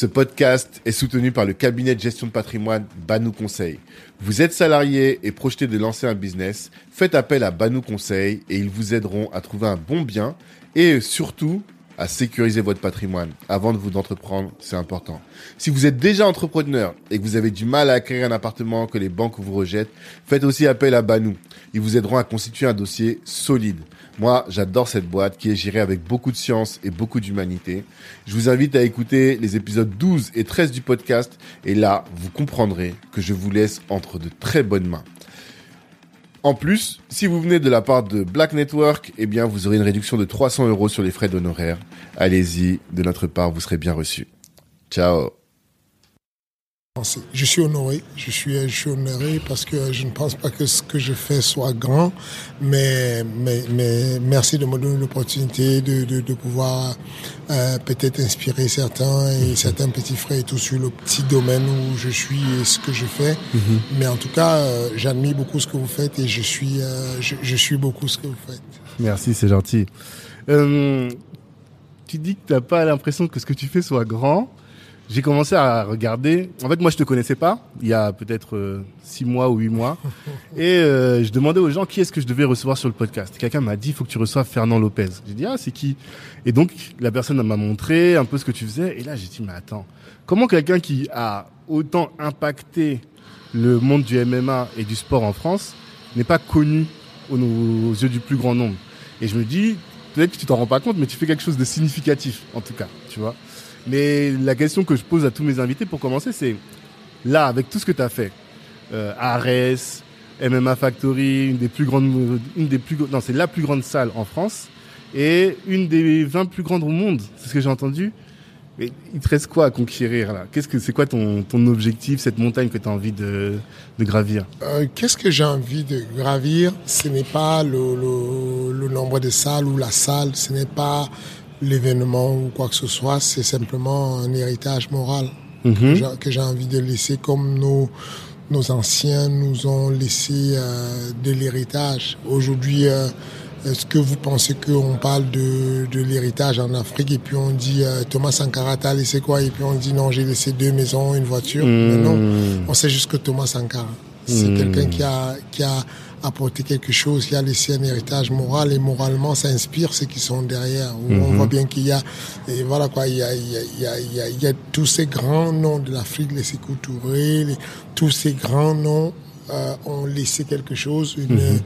Ce podcast est soutenu par le cabinet de gestion de patrimoine Banou Conseil. Vous êtes salarié et projetez de lancer un business, faites appel à Banou Conseil et ils vous aideront à trouver un bon bien et surtout à sécuriser votre patrimoine avant de vous d'entreprendre, c'est important. Si vous êtes déjà entrepreneur et que vous avez du mal à acquérir un appartement que les banques vous rejettent, faites aussi appel à Banou. Ils vous aideront à constituer un dossier solide. Moi, j'adore cette boîte qui est gérée avec beaucoup de science et beaucoup d'humanité. Je vous invite à écouter les épisodes 12 et 13 du podcast et là, vous comprendrez que je vous laisse entre de très bonnes mains. En plus, si vous venez de la part de Black Network, eh bien, vous aurez une réduction de 300 euros sur les frais d'honoraires. Allez-y, de notre part, vous serez bien reçu. Ciao. Je suis honoré, je suis, je suis honoré parce que je ne pense pas que ce que je fais soit grand, mais, mais, mais merci de me donner l'opportunité de, de, de, pouvoir euh, peut-être inspirer certains et certains petits frères et tout sur le petit domaine où je suis et ce que je fais. Mhm. Mais en tout cas, euh, j'admire beaucoup ce que vous faites et je suis, euh, je, je, suis beaucoup ce que vous faites. Merci, c'est gentil. Tu dis que tu n'as pas l'impression que ce que tu fais soit grand j'ai commencé à regarder. En fait, moi, je te connaissais pas. Il y a peut-être euh, six mois ou huit mois, et euh, je demandais aux gens qui est-ce que je devais recevoir sur le podcast? Quelqu'un m'a dit, il faut que tu reçoives Fernand Lopez. J'ai dit, ah, c'est qui? Et donc, la personne m'a montré un peu ce que tu faisais, et là, j'ai dit, mais attends, comment quelqu'un qui a autant impacté le monde du MMA et du sport en France n'est pas connu aux, aux yeux du plus grand nombre? Et je me dis, peut-être que tu t'en rends pas compte, mais tu fais quelque chose de significatif, en tout cas, tu vois? Mais la question que je pose à tous mes invités pour commencer, c'est là, avec tout ce que tu as fait, euh, Ares, MMA Factory, une des plus grandes, une des plus, non, c'est la plus grande salle en France et une des 20 plus grandes au monde. C'est ce que j'ai entendu. Mais il te reste quoi à conquérir là? Qu'est-ce que c'est quoi ton, ton objectif, cette montagne que tu as envie de, de gravir? Euh, Qu'est-ce que j'ai envie de gravir? Ce n'est pas le, le, le nombre de salles ou la salle, ce n'est pas l'événement ou quoi que ce soit, c'est simplement un héritage moral Mhm. que j'ai envie de laisser comme nos, nos anciens nous ont laissé euh, de l'héritage. Aujourd'hui, euh, est-ce que vous pensez qu'on parle de, de l'héritage en Afrique et puis on dit euh, Thomas Sankara t'a laissé quoi et puis on dit non j'ai laissé deux maisons, une voiture. Mais non, on sait juste que Thomas Sankara, c'est Mm. quelqu'un qui a, qui a apporté quelque chose, qui a laissé un héritage moral et moralement ça inspire ceux qui sont derrière. Où On voit bien qu'il y a, et voilà quoi, il y a, il y a, il y a, il y a, il y a tous ces grands noms de l'Afrique, les Sékou Touré, les- tous ces grands noms euh, ont laissé quelque chose, une,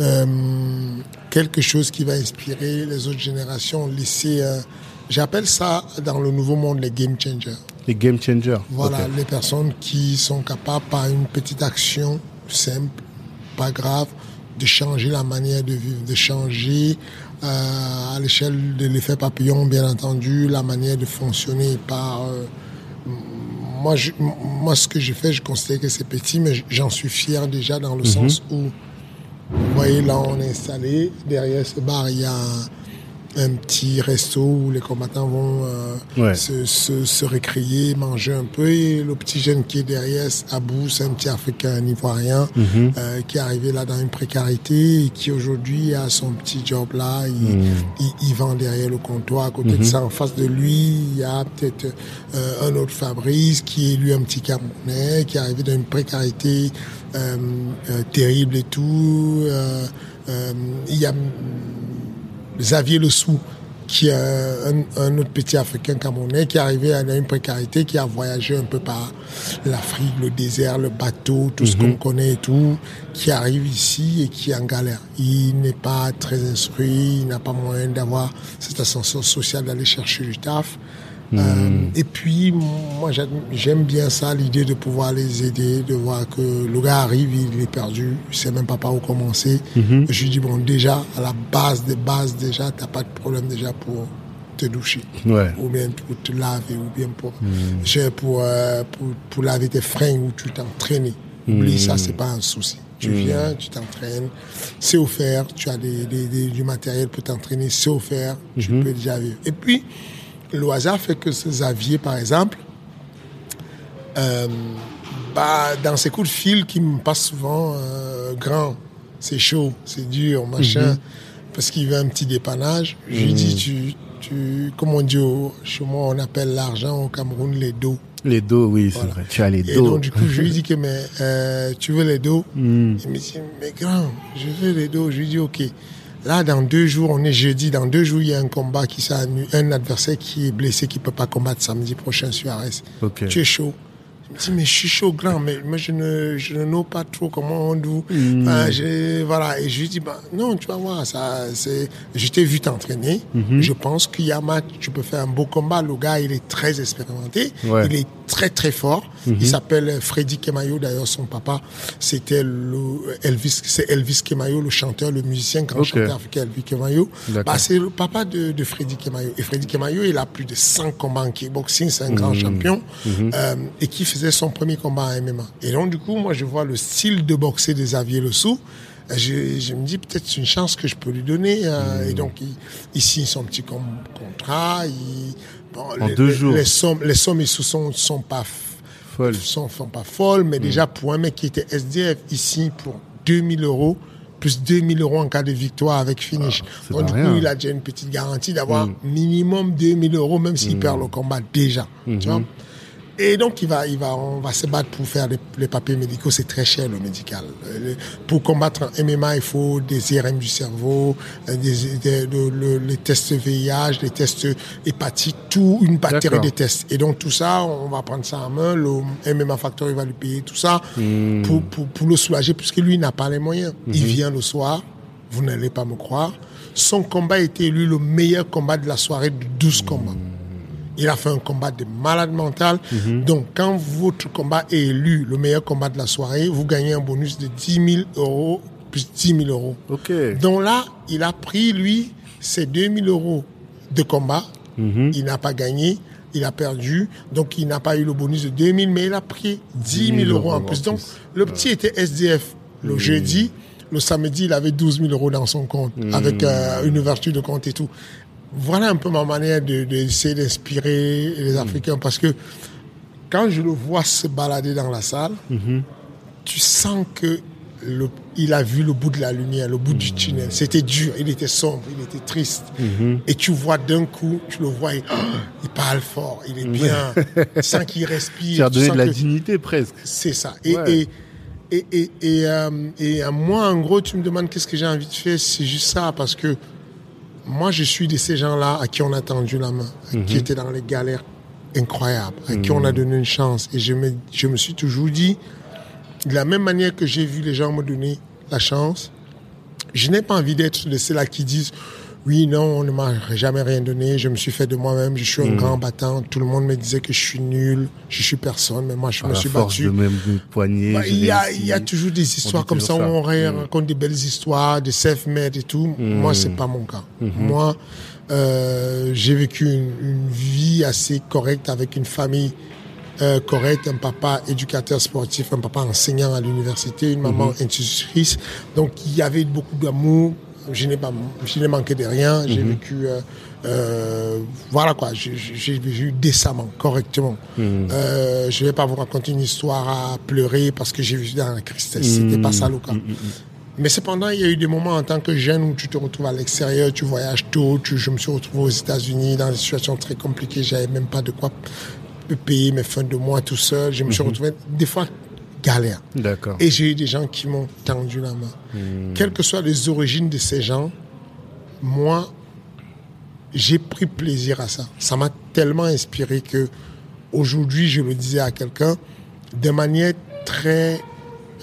euh, quelque chose qui va inspirer les autres générations, laisser, euh, j'appelle ça dans le nouveau monde les game changers. Les game changers. Voilà, les personnes qui sont capables par une petite action simple, pas grave, de changer la manière de vivre, de changer euh, à l'échelle de l'effet papillon, bien entendu, la manière de fonctionner par... euh, moi, je, moi, ce que j'ai fait, je considère que c'est petit, mais j'en suis fier déjà dans le sens où, vous voyez, là, on est installé. Derrière ce bar, il y a un, petit resto où les combattants vont euh, Ouais. se, se, se récréer, manger un peu. Et le petit jeune qui est derrière, Abou, c'est un petit Africain, un Ivoirien, Mhm. euh, qui est arrivé là dans une précarité et qui aujourd'hui a son petit job là. Il, il, il vend derrière le comptoir. À côté de ça, en face de lui, il y a peut-être euh, un autre Fabrice qui est lui un petit Camerounais, qui est arrivé dans une précarité euh, euh, terrible et tout. Euh, euh, il y a Xavier Le Sou, qui est un, un autre petit Africain camerounais qui est arrivé à une précarité, qui a voyagé un peu par l'Afrique, le désert, le bateau, tout ce qu'on connaît et tout, qui arrive ici et qui est en galère. Il n'est pas très instruit, il n'a pas moyen d'avoir cette ascension sociale d'aller chercher du taf. Euh, et puis, moi, j'aime- bien ça, l'idée de pouvoir les aider, de voir que le gars arrive, il est perdu, il sait même pas par où commencer. Je lui dis, bon, déjà, à la base des bases, déjà, t'as pas de problème déjà pour te doucher. Ouais. Ou bien pour te laver, ou bien pour, j'ai pour, euh, pour, pour laver tes freins ou tu t'entraînes. Oublie ça, c'est pas un souci. Tu viens, tu t'entraînes, c'est offert, tu as des, des- des- du matériel pour t'entraîner, c'est offert, tu peux déjà vivre. Et puis, le hasard fait que ce Xavier, par exemple, euh, bah, dans ses coups de fil qui me passent souvent, euh, grand, c'est chaud, c'est dur, machin, parce qu'il veut un petit dépannage. Je lui dis, tu, tu, comme on dit au- chez moi, on appelle l'argent au Cameroun les dos. Les dos, oui, c'est vrai. Tu as les Et dos. donc, du coup, je lui dis que, mais, euh, tu veux les dos? Hmm. Il me dit, mais grand, je veux les dos. Je lui dis, ok. Là, dans deux jours, on est jeudi, dans deux jours, il y a un combat qui s'est annulé, un adversaire qui est blessé, qui peut pas combattre samedi prochain sur Arès. Ok. Tu es chaud. Je me dis, mais je suis chaud, grand, mais moi, je ne, je ne pas trop comment on dit. Hmm. Ah, je- voilà. Et je lui dis, bah, non, tu vas voir, ça, c'est, je t'ai vu t'entraîner. Mhm. Je pense qu'il y a match, tu peux faire un beau combat. Le gars, il est très expérimenté. Ouais. Il est très, très fort. Il s'appelle Freddy Kemayo. D'ailleurs, son papa, c'était le Elvis, c'est Elvis Kemayo, le chanteur, le musicien, grand Ok. chanteur africain Elvis Kemayo. Bah, c'est le papa de, de Freddy Kemayo. Et Freddy Kemayo, il a plus de 100 combats en kickboxing, c'est un grand champion, euh, et qui faisait son premier combat en MMA. Et donc, du coup, moi, je vois le style de boxer de Xavier Le Sou. Je, je me dis peut-être c'est une chance que je peux lui donner. euh, Et donc, il, il signe son petit contrat. Il, bon, En les, deux les- jours. Les sommes, les sommes, ils ne sont, sont pas f- Folle. sont, sont pas folles, mais déjà pour un mec qui était SDF ici pour 2000 euros, plus 2000 euros en cas de victoire avec finish. c'est Donc du rien. coup, il a déjà une petite garantie d'avoir minimum 2000 euros, même s'il perd le combat déjà. Tu vois? Et donc, il va, il va, on va se battre pour faire les, les papiers médicaux. C'est très cher, le médical. Euh, Pour combattre en MMA, il faut des IRM du cerveau, euh, des, des- le- les tests VIH, les tests hépatite, tout, une batterie de tests. Et donc, tout ça, on va prendre ça en main. Le MMA Factory va lui payer tout ça pour, pour, pour le soulager, puisque lui, il n'a pas les moyens. Il vient le soir, vous n'allez pas me croire. Son combat a été élu le meilleur combat de la soirée de 12 combats. Il a fait un combat de malade mental. Donc, quand votre combat est élu le meilleur combat de la soirée, vous gagnez un bonus de 10 000 euros plus 10 000 euros. Donc là, il a pris, lui, ses 2 000 euros de combat. Il n'a pas gagné. Il a perdu. Donc, il n'a pas eu le bonus de 2 000, mais il a pris 10 000 euros en plus. Donc, le petit était SDF le jeudi. Le samedi, il avait 12 000 euros dans son compte, avec euh, une ouverture de compte et tout voilà un peu ma manière de, de essayer d'inspirer les Africains parce que quand je le vois se balader dans la salle, tu sens que le, il a vu le bout de la lumière, le bout du tunnel. C'était dur, il était sombre, il était triste. Et tu vois d'un coup, tu le vois, il, il parle fort, il est bien, tu sens qu'il respire. Tu as donné de la que- dignité presque. c'est ça. Et, Ouais. et, et, et, et, euh, et, euh, moi, en gros, tu me demandes qu'est-ce que j'ai envie de faire, c'est juste ça, parce que moi, je suis de ces gens-là à qui on a tendu la main, qui étaient dans les galères incroyables, à qui on a donné une chance. Et je me, je me suis toujours dit, de la même manière que j'ai vu les gens me donner la chance, je n'ai pas envie d'être de ceux-là qui disent oui, non, on ne m'a jamais rien donné, je me suis fait de moi-même, je suis un grand battant, tout le monde me disait que je suis nul, je suis personne, mais moi je À me la suis force battu. de même poignée. Bah, il, y a, il y a toujours des histoires comme ça où on raconte des belles histoires, de self-made et tout. Moi, c'est pas mon cas. Moi, euh, j'ai vécu une, une vie assez correcte avec une famille euh, correcte, un papa éducateur sportif, un papa enseignant à l'université, une maman institutrice. Donc, il y avait beaucoup d'amour. Je n'ai pas, je n'ai manqué de rien. J'ai vécu, euh, euh, voilà quoi. J'ai vécu décemment, correctement. Euh, je vais pas vous raconter une histoire à pleurer parce que j'ai vécu dans la tristesse. C'était pas ça le cas. Mais cependant, il y a eu des moments en tant que jeune où tu te retrouves à l'extérieur, tu voyages tôt. Tu, je me suis retrouvé aux États-Unis dans des situations très compliquées. J'avais même pas de quoi payer mes fins de mois tout seul. Je me suis retrouvé des fois galère. D'accord. Et j'ai eu des gens qui m'ont tendu la main. Quelles que soient les origines de ces gens, moi, j'ai pris plaisir à ça. Ça m'a tellement inspiré que aujourd'hui, je le disais à quelqu'un, de manière très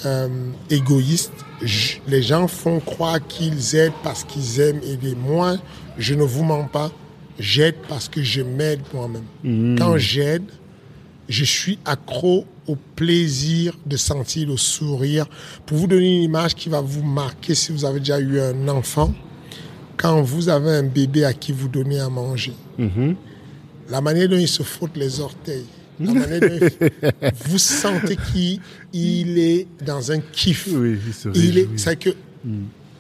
euh, égoïste, je- les gens font croire qu'ils aident parce qu'ils aiment aider. Moi, je ne vous mens pas, j'aide parce que je m'aide moi-même. Quand j'aide, je suis accro au plaisir de sentir le sourire. Pour vous donner une image qui va vous marquer si vous avez déjà eu un enfant, quand vous avez un bébé à qui vous donnez à manger, Mhm. la manière dont il se frotte les orteils, la manière dont il- vous sentez qu'il il est dans un kiff. Oui, il est, c'est que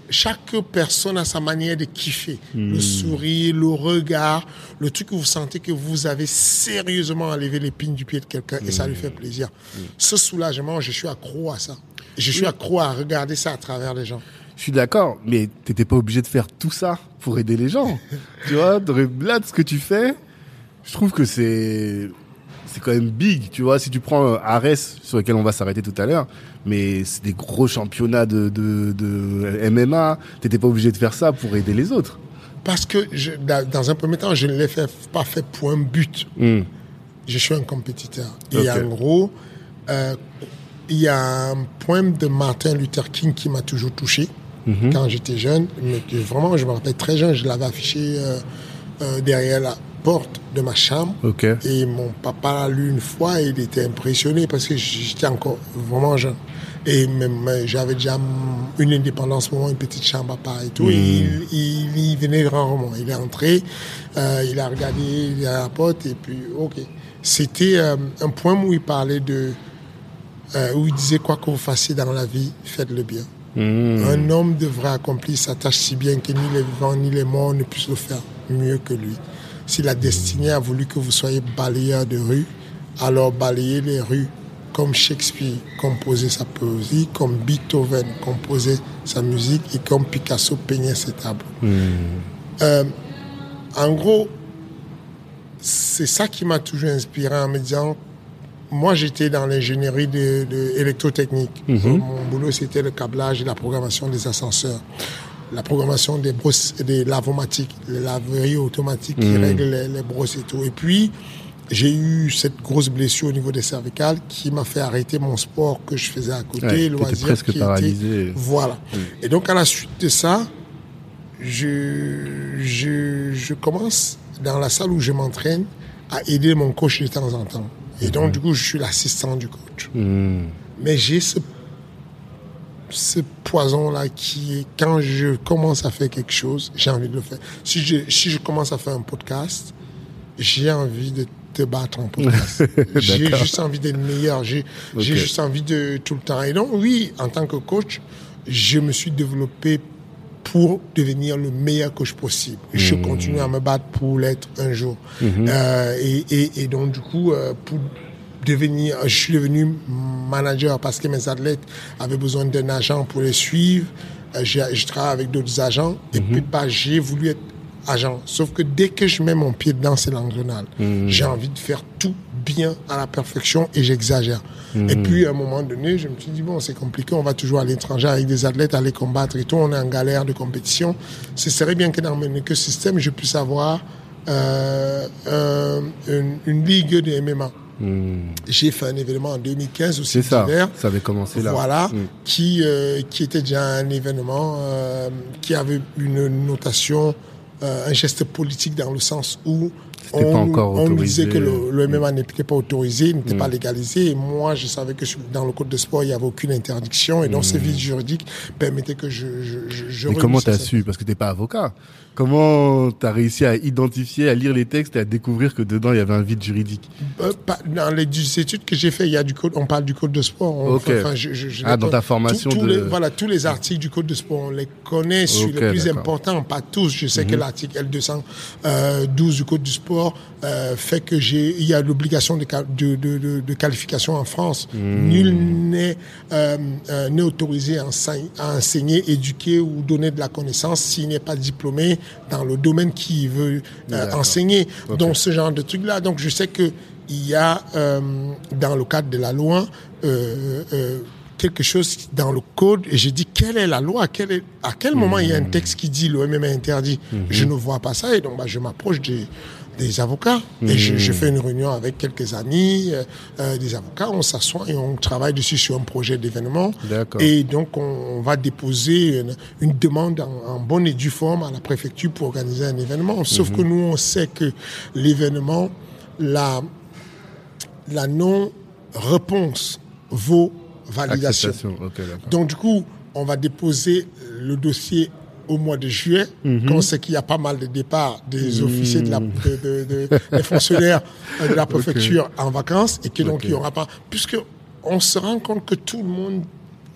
chaque personne a sa manière de kiffer. Hmm. Le sourire, le regard, le truc que vous sentez que vous avez sérieusement enlevé l'épine du pied de quelqu'un et ça lui Hmm. fait plaisir. Ce soulagement, je suis accro à ça. Je suis accro à regarder ça à travers les gens. Je suis d'accord, mais t'étais pas obligé de faire tout ça pour aider les gens. tu vois, de- là, ce que tu fais, je trouve que c'est c'est quand même big, tu vois. Si tu prends euh, Ares, sur lequel on va s'arrêter tout à l'heure, mais c'est des gros championnats de, de, de MMA, t'étais pas obligé de faire ça pour aider les autres. Parce que je- dans un premier temps, je ne l'ai fait, pas fait pour un but. Hmm. Je suis un compétiteur. Et Ok. en gros, euh, il y a un poème de Martin Luther King qui m'a toujours touché Mhm. quand j'étais jeune. Mais que vraiment, je me rappelle très jeune, je l'avais affiché euh, euh, derrière la porte de ma chambre. Et mon papa l'a lu une fois et il était impressionné parce que j'étais encore vraiment jeune. Et même, j'avais déjà une indépendance, vraiment une petite chambre à part et tout. Et il, il venait rarement. Il est entré, euh, il a regardé derrière la porte et puis, ok. C'était euh, un poème où il parlait de... euh, où il disait quoi que vous fassiez dans la vie, faites-le bien. Hmm. Un homme devrait accomplir sa tâche si bien que ni les vivants ni les morts ne puissent le faire mieux que lui. Si la destinée a voulu que vous soyez balayeur de rue, alors balayez les rues comme Shakespeare composait sa poésie, comme Beethoven composait sa musique et comme Picasso peignait ses tableaux. Euh, en gros, c'est ça qui m'a toujours inspiré en me disant, moi j'étais dans l'ingénierie de, de électrotechnique. Mon boulot c'était le câblage et la programmation des ascenseurs. La programmation des brosses, des lavomatiques, les laveries automatiques qui règlent les, les brosses et tout. Et puis, j'ai eu cette grosse blessure au niveau des cervicales qui m'a fait arrêter mon sport que je faisais à côté, Ouais, loisir presque qui était- paralysé. Voilà. Et donc, à la suite de ça, je, je, je commence dans la salle où je m'entraîne à aider mon coach de temps en temps. Et donc, du coup, je suis l'assistant du coach. Hmm. Mais j'ai ce, ce poison-là qui est, quand je commence à faire quelque chose, j'ai envie de le faire. Si je, si je commence à faire un podcast, j'ai envie de te battre en podcast. j'ai juste envie d'être meilleur. J'ai juste envie de tout le temps. Et donc, oui, en tant que coach, je me suis développé pour devenir le meilleur coach possible. Je continue à me battre pour l'être un jour. Euh, et, et, et donc, du coup, euh, pour devenir, je suis devenu manager parce que mes athlètes avaient besoin d'un agent pour les suivre. Euh, je travaille avec d'autres agents. Et puis, bah, j'ai voulu être agent. Sauf que dès que je mets mon pied dedans, c'est l'engrenade. J'ai envie de faire tout bien à la perfection et j'exagère. Et puis, à un moment donné, je me suis dit, bon, c'est compliqué, on va toujours à l'étranger avec des athlètes, aller combattre et tout, on est en galère de compétition. Ce serait bien que dans mon écosystème, je puisse avoir euh, une, une ligue de MMA. J'ai fait un événement en 2015 aussi C'est ça. Ça avait commencé là. Voilà, Hmm. qui, euh, qui était déjà un événement euh, qui avait une notation, euh, un geste politique dans le sens où Pas on, encore on nous autorisé. disait que le, le MMA n'était pas autorisé, n'était Hmm. pas légalisé. Et moi, je savais que dans le code de sport, il n'y avait aucune interdiction. Et donc, ce vide juridique permettait que je, je, je, je. Mais comment t'as su? Parce que t'es pas avocat. Comment t'as réussi à identifier, à lire les textes et à découvrir que dedans il y avait un vide juridique? Euh, dans les études que j'ai fait, il y a du code, on parle du code de sport. On- enfin, Ah, dans ta formation Tous- tous de- les- voilà, tous les articles du code de sport, on les connaît sur Ok, les plus. Mhm. importants, pas tous. Je sais que l'article L212 du code du sport euh, fait que j'ai, il y a l'obligation de, de, de, qualification en France. Mhm. Nul n'est euh, euh, autorisé à enseigner, à enseigner, éduquer ou donner de la connaissance s'il n'est pas diplômé dans le domaine qu'il veut enseigner. Ok. Donc ce genre de truc-là. Donc je sais que il y a dans le cadre de la loi quelque chose dans le code et j'ai dit quelle est la loi? Quelle est, à quel moment il y a un texte qui dit le MMA interdit? Je ne vois pas ça et donc bah, je m'approche des des avocats. Et je, je fais une réunion avec quelques amis euh, euh, des avocats. On s'assoit et on travaille dessus sur un projet d'événement. Et donc on, on va déposer une, une demande en, en bonne et due forme à la préfecture pour organiser un événement. Sauf que nous on sait que l'événement la la non-réponse vaut validation. Donc, du coup, on va déposer le dossier au mois de juillet, quand on sait qu'il y a pas mal de départs des officiers de la, de, de, de- des fonctionnaires euh, de la préfecture en vacances et que donc il y aura pas, puisque on se rend compte que tout le monde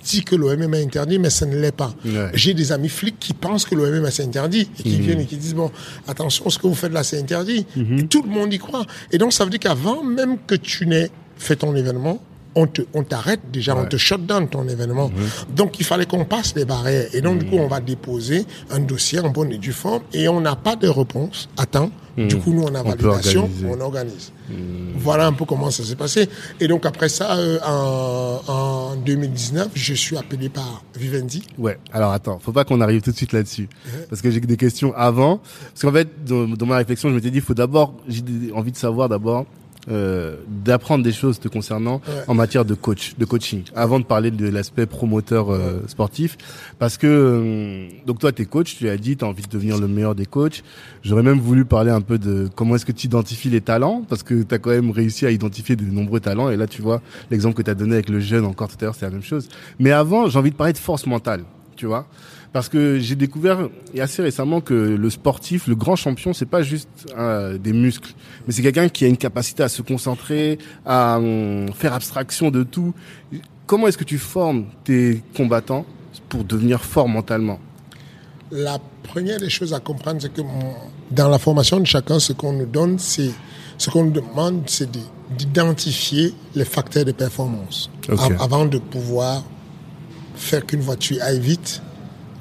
dit que l'OMM est interdit, mais ça ne l'est pas. Ouais. J'ai des amis flics qui pensent que l'OMM c'est interdit et qui viennent et qui disent bon, attention, ce que vous faites là c'est interdit. Et tout le monde y croit. Et donc ça veut dire qu'avant même que tu n'aies fait ton événement, on te, on t'arrête déjà, on te shut down ton événement. Donc il fallait qu'on passe les barrières. Et donc du coup on va déposer un dossier en bonne et due forme et on n'a pas de réponse à temps. Du coup nous on a On validation, on organise. Voilà un peu comment ça s'est passé. Et donc après ça, euh, en, en 2019, je suis appelé par Vivendi. Ouais. Alors attends, faut pas qu'on arrive tout de suite là-dessus, parce que j'ai des questions avant. Parce qu'en fait, dans, dans ma réflexion, je m'étais dit, faut d'abord, j'ai envie de savoir d'abord. Euh, d'apprendre des choses te concernant Ouais. en matière de coach, de coaching, avant de parler de l'aspect promoteur euh, sportif, parce que euh, donc toi t'es coach, tu as dit t'as envie de devenir le meilleur des coachs. J'aurais même voulu parler un peu de comment est-ce que tu identifies les talents, parce que tu as quand même réussi à identifier de nombreux talents, et là tu vois l'exemple que tu as donné avec le jeune encore tout à l'heure, c'est la même chose. Mais avant, j'ai envie de parler de force mentale, tu vois. Parce que j'ai découvert et assez récemment que le sportif, le grand champion, c'est pas juste euh, des muscles, mais c'est quelqu'un qui a une capacité à se concentrer, à hum, faire abstraction de tout. Comment est-ce que tu formes tes combattants pour devenir forts mentalement? La première des choses à comprendre, c'est que mon- dans la formation de chacun, ce qu'on nous donne, c'est ce qu'on nous demande, c'est de- d'identifier les facteurs de performance avant de pouvoir faire qu'une voiture aille vite.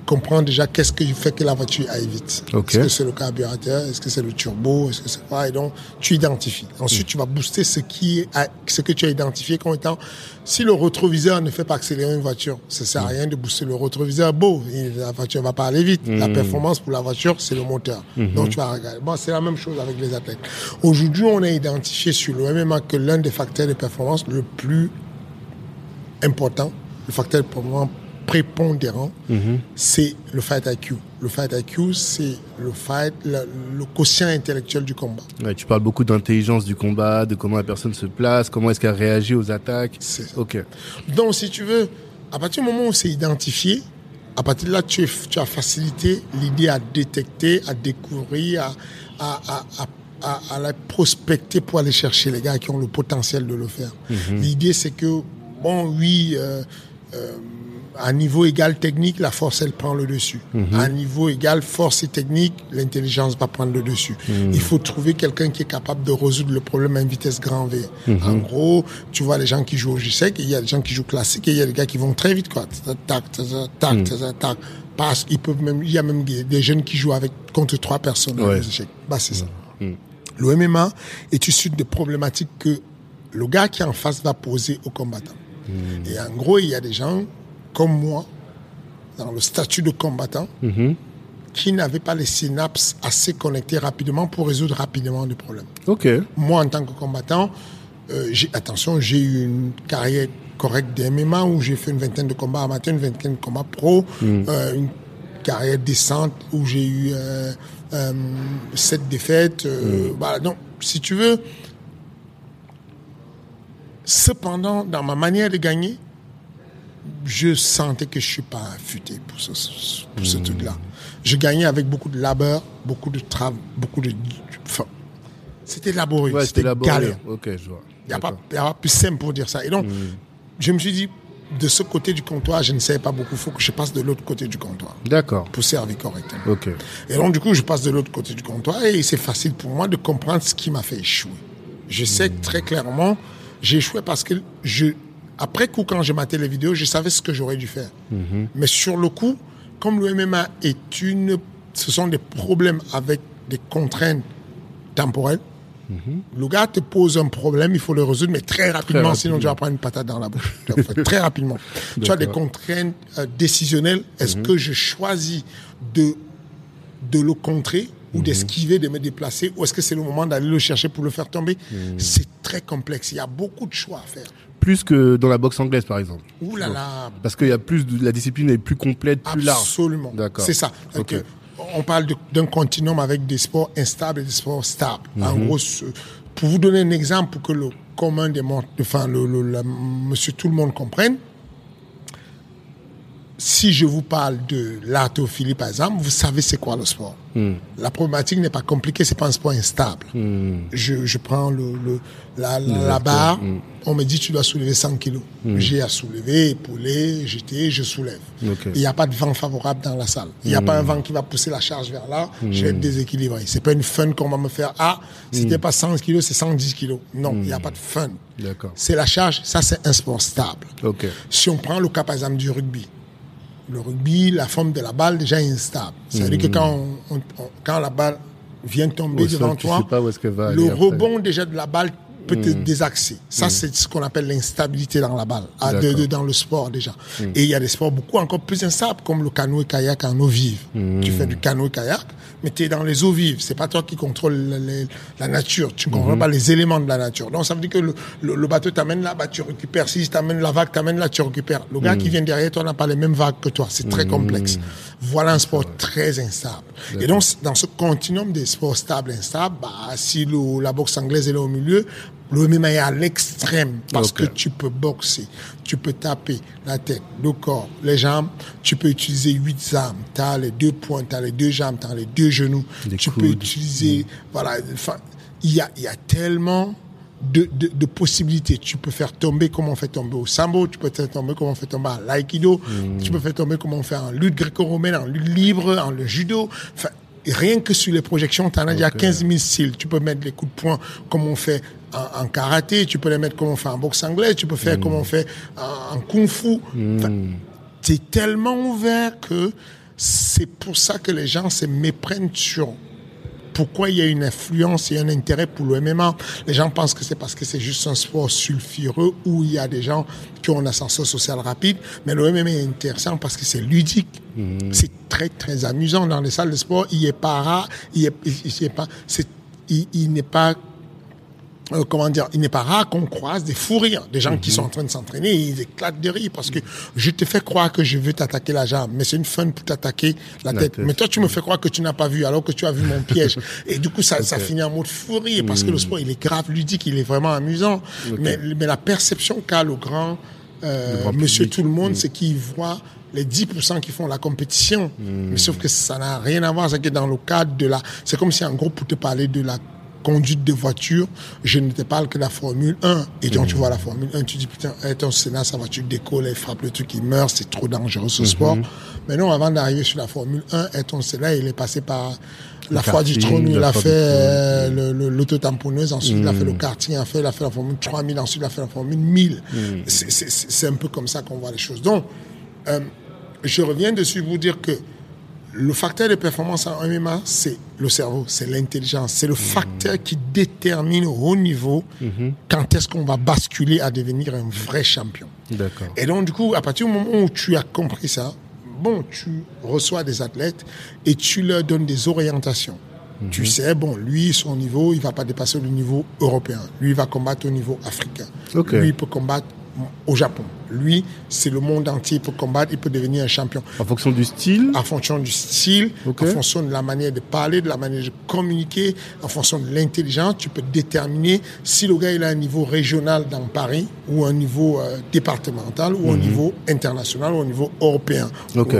Comprendre déjà qu'est-ce qui fait que la voiture aille vite. Est-ce que c'est le carburateur Est-ce que c'est le turbo Est-ce que c'est quoi Et donc, tu identifies. Ensuite, tu vas booster ce qui à- ce que tu as identifié comme étant. Si le rétroviseur ne fait pas accélérer une voiture, ça sert à rien de booster le rétroviseur. Beau, la voiture va pas aller vite. La performance pour la voiture, c'est le moteur. Donc, tu vas regarder. Bon, c'est la même chose avec les athlètes. Aujourd'hui, on a identifié sur le MMA que l'un des facteurs de performance le plus important, le facteur vraiment prépondérant, c'est le fight IQ. Le fight IQ, c'est le fight, le, le quotient intellectuel du combat. ouais, Tu parles beaucoup d'intelligence du combat, de comment la personne se place, comment est-ce qu'elle réagit aux attaques. Ok. Donc, si tu veux, à partir du moment où c'est identifié, à partir de là, tu, as facilité l'idée à détecter, à découvrir, à, à, à, à, la prospecter pour aller chercher les gars qui ont le potentiel de le faire. L'idée, c'est que, bon, oui, euh, euh, à niveau égal technique, la force, elle prend le dessus. À niveau égal force et technique, l'intelligence va prendre le dessus. Il faut trouver quelqu'un qui est capable de résoudre le problème à une vitesse grand V. En gros, tu vois les gens qui jouent au G-Sec, il y a des gens qui jouent classique et il y a des gars qui vont très vite, quoi. Tac, tac, tac, tac. Parce qu'ils peuvent même, il y a même des jeunes qui jouent avec, contre trois personnes Ouais. Bah, c'est ça. Le MMA est issu des problématiques que le gars qui est en face va poser au combattant. Et en gros, il y a des gens comme moi, dans le statut de combattant, qui n'avaient pas les synapses assez connectées rapidement pour résoudre rapidement des problèmes. Ok. Moi, en tant que combattant, euh, j'ai, attention, j'ai eu une carrière correcte de MMA où j'ai fait une vingtaine de combats amateurs, une vingtaine de combats pro, euh, une carrière décente où j'ai eu euh, euh, sept défaites. euh, Voilà. Donc, si tu veux, cependant, dans ma manière de gagner, je sentais que je suis pas affûté pour ce, pour ce truc-là. Je gagnais avec beaucoup de labeur, beaucoup de travail, beaucoup de... enfin, c'était laborieux, Ouais, c'était galère. Ok, je vois. Il n'y a, pas- a plus simple pour dire ça. Et donc, je me suis dit, de ce côté du comptoir, je ne savais pas beaucoup. Il faut que je passe de l'autre côté du comptoir D'accord. pour servir correctement. Ok. Et donc, du coup, je passe de l'autre côté du comptoir et c'est facile pour moi de comprendre ce qui m'a fait échouer. Je sais que très clairement, j'ai échoué parce que je, après coup, quand j'ai maté les vidéos, je savais ce que j'aurais dû faire. Mais sur le coup, comme le MMA est une, ce sont des problèmes avec des contraintes temporelles, le gars te pose un problème, il faut le résoudre, mais très rapidement, sinon tu vas prendre une patate dans la bouche. très rapidement. Tu as des contraintes euh, décisionnelles. Est-ce que je choisis de, de le contrer ou d'esquiver, de me déplacer, ou est-ce que c'est le moment d'aller le chercher pour le faire tomber C'est très complexe. Il y a beaucoup de choix à faire. Plus que dans la boxe anglaise, par exemple. Ouh là là, Parce qu'il y a plus de, la discipline est plus complète, plus large. Absolument. D'accord. C'est ça. Ok. Donc, euh, On parle d'un continuum avec des sports instables et des sports stables. En Mhm. gros, pour vous donner un exemple pour que le commun des morts, enfin, le, monsieur tout le monde comprenne, si je vous parle de l'arthophilie, par exemple, vous savez c'est quoi le sport. Hmm. La problématique n'est pas compliquée, c'est pas un sport instable. Hmm. Je, je, prends le, le la, la, barre, hmm. on me dit tu dois soulever 100 kilos. J'ai à soulever, épauler, jeter, je soulève. Il n'y a pas de vent favorable dans la salle. Il n'y a pas un vent qui va pousser la charge vers là, je vais être déséquilibré. C'est pas une fun qu'on va me faire, ah, c'était pas 100 kilos, c'est 110 kilos. Non, il n'y a pas de fun. C'est la charge, ça c'est un sport stable. Si on prend le cas par exemple du rugby, le rugby, la forme de la balle déjà est instable. C'est-à-dire que hmm. quand, quand la balle vient tomber devant toi, le rebond déjà de la balle peut te hmm. désaxer. Ça, hmm. c'est ce qu'on appelle l'instabilité dans la balle, à dans le sport déjà. Et il y a des sports beaucoup encore plus instables, comme le canoë kayak en eau vive. Tu fais du canoë kayak, mais tu es dans les eaux vives. C'est pas toi qui contrôle la nature. Tu ne contrôles pas les éléments de la nature. Donc, ça veut dire que le, le, bateau t'amène là, bah, tu récupères. Si t'amène la vague, t'amène là, tu récupères. Le gars qui vient derrière toi n'a pas les mêmes vagues que toi. C'est très complexe. Voilà un sport très instable. Et donc, dans ce continuum des sports stables et instables, bah, si la boxe anglaise est là au milieu, le MMA est à l'extrême parce que tu peux boxer, tu peux taper la tête, le corps, les jambes, tu peux utiliser huit armes, tu as les deux points, tu as les deux jambes, tu as les deux genoux, tu peux utiliser, voilà, il y a, y a tellement de, de, de, possibilités. Tu peux faire tomber comme on fait tomber au sambo, tu peux faire tomber comme on fait tomber à l'aïkido, hmm. tu peux faire tomber comme on fait en lutte gréco-romaine, en lutte libre, en le judo. Enfin, rien que sur les projections, tu en as déjà 15 000 styles. Tu peux mettre les coups de poing comme on fait en, karaté, tu peux les mettre comme on fait en boxe anglaise, tu peux faire mm. comme on fait en, kung fu. Mm. c'est tellement ouvert que c'est pour ça que les gens se méprennent sur pourquoi il y a une influence et un intérêt pour le MMA. Les gens pensent que c'est parce que c'est juste un sport sulfureux où il y a des gens qui ont un ascenseur social rapide. Mais le MMA est intéressant parce que c'est ludique. Mm. C'est très, très amusant. Dans les salles de sport, il n'est pas rare, il n'est pas, il n'est pas euh, comment dire, il n'est pas rare qu'on croise des fous rires, des gens qui mhm. sont en train de s'entraîner, ils éclatent de rire parce que je te fais croire que je veux t'attaquer la jambe, mais c'est une fun pour t'attaquer la, tête. Mais toi, tu me fais croire que tu n'as pas vu alors que tu as vu mon piège. Et du coup, ça, ça finit en mode fou rire parce que le mhm. sport, il est grave ludique, il est vraiment amusant. Mais, mais la perception qu'a le grand, euh, monsieur tout le monde, mhm. c'est qu'il voit les 10% qui font la compétition. Mais sauf que ça n'a rien à voir, c'est que dans le cadre de la, c'est comme si en gros pour te parler de la conduite de voiture, je ne te parle que la Formule 1. Et donc, tu vois la Formule 1, tu dis, putain, ton Sénat, sa voiture décolle, elle frappe le truc, il meurt, c'est trop dangereux ce sport. Mhm. Mais non, avant d'arriver sur la Formule 1, Ayrton Senna, il est passé par la foi du trône, il a fait euh, l'auto-tamponneuse, ensuite il a fait le mhm. karting, il a fait, la Formule 3000, ensuite il a fait la Formule 1000. Mhm. C'est un peu comme ça qu'on voit les choses. Donc, euh, je reviens dessus pour vous dire que le facteur de performance en MMA, c'est le cerveau, c'est l'intelligence, c'est le facteur qui détermine au haut niveau mhm. quand est-ce qu'on va basculer à devenir un vrai champion. Et donc, du coup, à partir du moment où tu as compris ça, bon, tu reçois des athlètes et tu leur donnes des orientations. Tu mhm. sais, bon, lui, son niveau, il va pas dépasser le niveau européen. Lui, il va combattre au niveau africain. Lui, il peut combattre au Japon. Lui, c'est le monde entier pour combattre, il peut devenir un champion. En fonction du style En fonction du style, en fonction de la manière de parler, de la manière de communiquer, en fonction de l'intelligence, tu peux déterminer si le gars il a un niveau régional dans Paris, ou un niveau euh, départemental, ou un mhm. niveau international, ou un niveau européen. Donc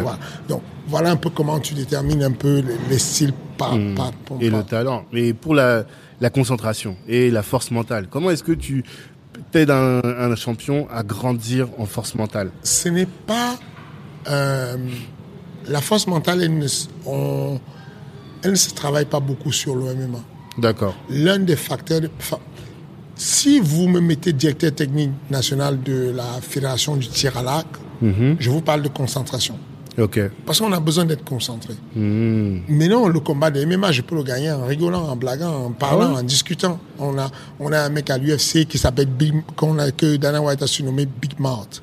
voilà un peu comment tu détermines un peu les, styles par, mhm. Et le talent. Mais pour la, la concentration et la force mentale, comment est-ce que tu t'aides un, un, champion à grandir en force mentale Ce n'est pas... Euh, la force mentale, elle ne, elle ne se travaille pas beaucoup sur le MMA. D'accord. L'un des facteurs... si vous me mettez directeur technique national de la Fédération du tir à l'arc, mhm. je vous parle de concentration. Parce qu'on a besoin d'être concentré. Hmm. Mais non, le combat de MMA, je peux le gagner en rigolant, en blaguant, en parlant, ah en discutant. On a, on a un mec à l'UFC qui s'appelle Big, qu'on a, que Dana White a surnommé Big Mouth.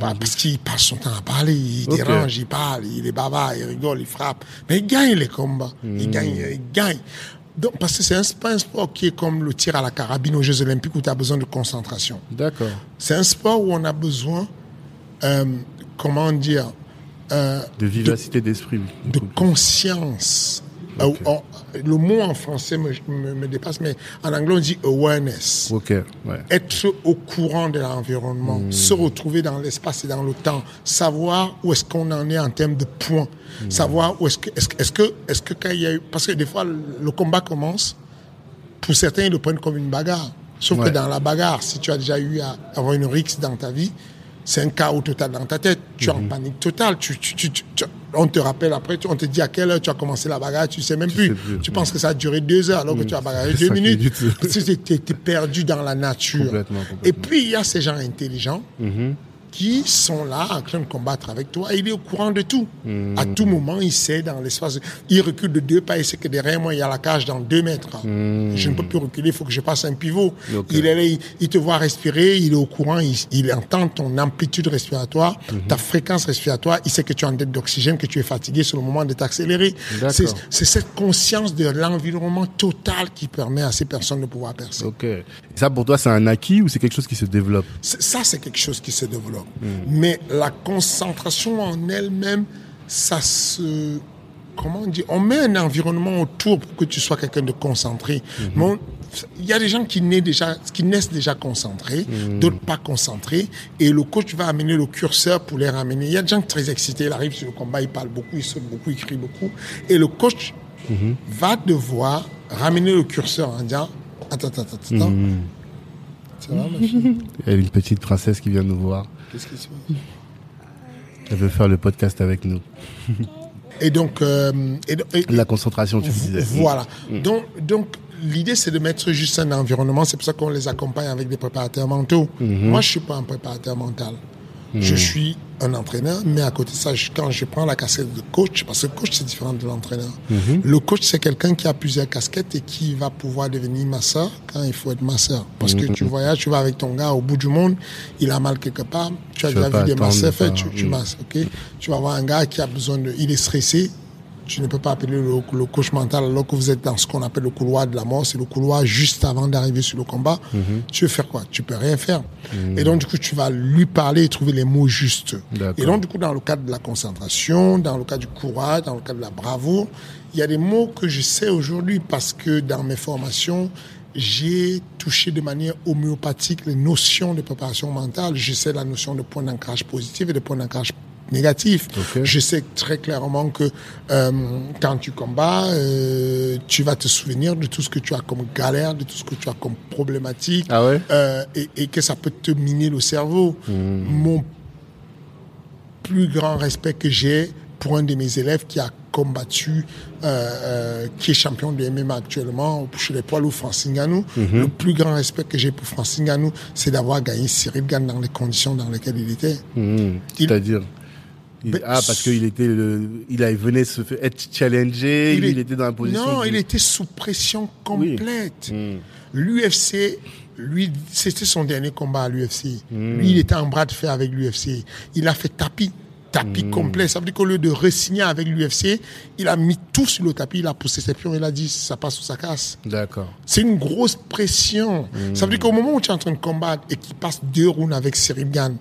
parce qu'il passe son temps à parler, il dérange, il parle, il est bavard, il rigole, il frappe. Mais il gagne les combats. Il hmm. gagne, il gagne. Donc, parce que c'est un, un, sport qui est comme le tir à la carabine aux Jeux Olympiques où tu as besoin de concentration. D'accord. C'est un sport où on a besoin, euh, comment dire, euh, de vivacité d'esprit. De, conscience. Euh, le mot en français me, me, me dépasse, mais en anglais on dit awareness. Ok, ouais. Être au courant de l'environnement, se retrouver dans l'espace et dans le temps, savoir où est-ce qu'on en est en termes de points, savoir où est-ce que, est-ce, que- est-ce que, est-ce que quand il y a eu, parce que des fois le combat commence, pour certains ils le prennent comme une bagarre. Sauf Ouais. que dans la bagarre, si tu as déjà eu à avoir une rixe dans ta vie, c'est un chaos total dans ta tête. Tu es en panique totale. Tu, tu, tu, tu- tu- on te rappelle après, tu- on te dit à quelle heure tu as commencé la bagarre, tu sais même plus. sais plus. Tu penses que ça a duré deux heures alors que tu as bagarré deux minutes. tu es perdu dans la nature. Complètement, complètement. Et puis, il y a ces gens intelligents qui sont là en train de combattre avec toi. Et il est au courant de tout. À tout moment, il sait dans l'espace. Il recule de deux pas, il sait que derrière moi, il y a la cage dans deux mètres. Je ne peux plus reculer, il faut que je passe un pivot. Il est là, il, il te voit respirer, il est au courant, il, il entend ton amplitude respiratoire, ta fréquence respiratoire, il sait que tu es en dette d'oxygène, que tu es fatigué, c'est le moment de t'accélérer. C'est cette conscience de l'environnement total qui permet à ces personnes de pouvoir percer. Ok. Et ça, pour toi, c'est un acquis ou c'est quelque chose qui se développe? Ça, c'est quelque chose qui se développe. Mais la concentration en elle-même, ça se... Comment on dit On met un environnement autour pour que tu sois quelqu'un de concentré. Mais on- il y a des gens qui naissent déjà, qui naissent déjà concentrés, d'autres pas concentrés, et le coach va amener le curseur pour les ramener. Il y a des gens très excités, ils arrivent sur le combat, ils parlent beaucoup, ils sautent beaucoup, ils crient beaucoup, et le coach va devoir ramener le curseur en disant attends, attends, attends, attends. Ça va, ma fille Il y a une petite princesse qui vient nous voir. Qu'est-ce qui se passe Elle veut faire le podcast avec nous. Et donc, euh, et, do- et- La concentration, tu disais. voilà. Donc, donc l'idée, c'est de mettre juste un environnement. C'est pour ça qu'on les accompagne avec des préparateurs mentaux. Moi, je suis pas un préparateur mental. Je suis un entraîneur, mais à côté de ça, quand je prends la casquette de coach, parce que coach, c'est différent de l'entraîneur. Le coach, c'est quelqu'un qui a plusieurs casquettes et qui va pouvoir devenir masseur quand il faut être masseur. Parce que tu voyages, tu vas avec ton gars au bout du monde, il a mal quelque part, tu as Tu déjà vu des masseurs de faire, tu, tu Mm. masses, ok? Tu vas voir un gars qui a besoin de, il est stressé, tu ne peux pas appeler le, le coach mental alors que vous êtes dans ce qu'on appelle le couloir de la mort. C'est le couloir juste avant d'arriver sur le combat. Tu veux faire quoi? Tu peux rien faire. Et donc, du coup, tu vas lui parler et trouver les mots justes. Et donc, du coup, dans le cadre de la concentration, dans le cadre du courage, dans le cadre de la bravoure, il y a des mots que je sais aujourd'hui parce que dans mes formations, j'ai touché de manière homéopathique les notions de préparation mentale. Je sais la notion de point d'ancrage positif et de point d'ancrage négatif. Je sais très clairement que euh, quand tu combats, euh, tu vas te souvenir de tout ce que tu as comme galère, de tout ce que tu as comme problématique, Ah ouais? euh, et, et que ça peut te miner le cerveau. Mon plus grand respect que j'ai pour un de mes élèves qui a combattu, euh, euh, qui est champion de MMA actuellement, chez les poids lourds, Francine Ganou. Le plus grand respect que j'ai pour Francine Ganou, c'est d'avoir gagné Cyril Gann dans les conditions dans lesquelles il était. Il- C'est-à-dire? Il- Ah, parce qu'il était le, il a- venait se être challengé, il, est- était dans la position. Non, du- il était sous pression Oui. complète. Mhm. L'UFC, lui, c'était son dernier combat à l'UFC. Hmm. Lui, il était en bras de fer avec l'UFC. Il a fait tapis, tapis Hmm. complet. Ça veut dire qu'au lieu de re-signer avec l'UFC, il a mis tout sur le tapis, il a poussé ses pions, il a dit ça passe ou ça casse. D'accord. C'est une grosse pression. Ça veut dire qu'au moment où tu es en train de combattre et qu'il passe deux rounds avec Cyril Gann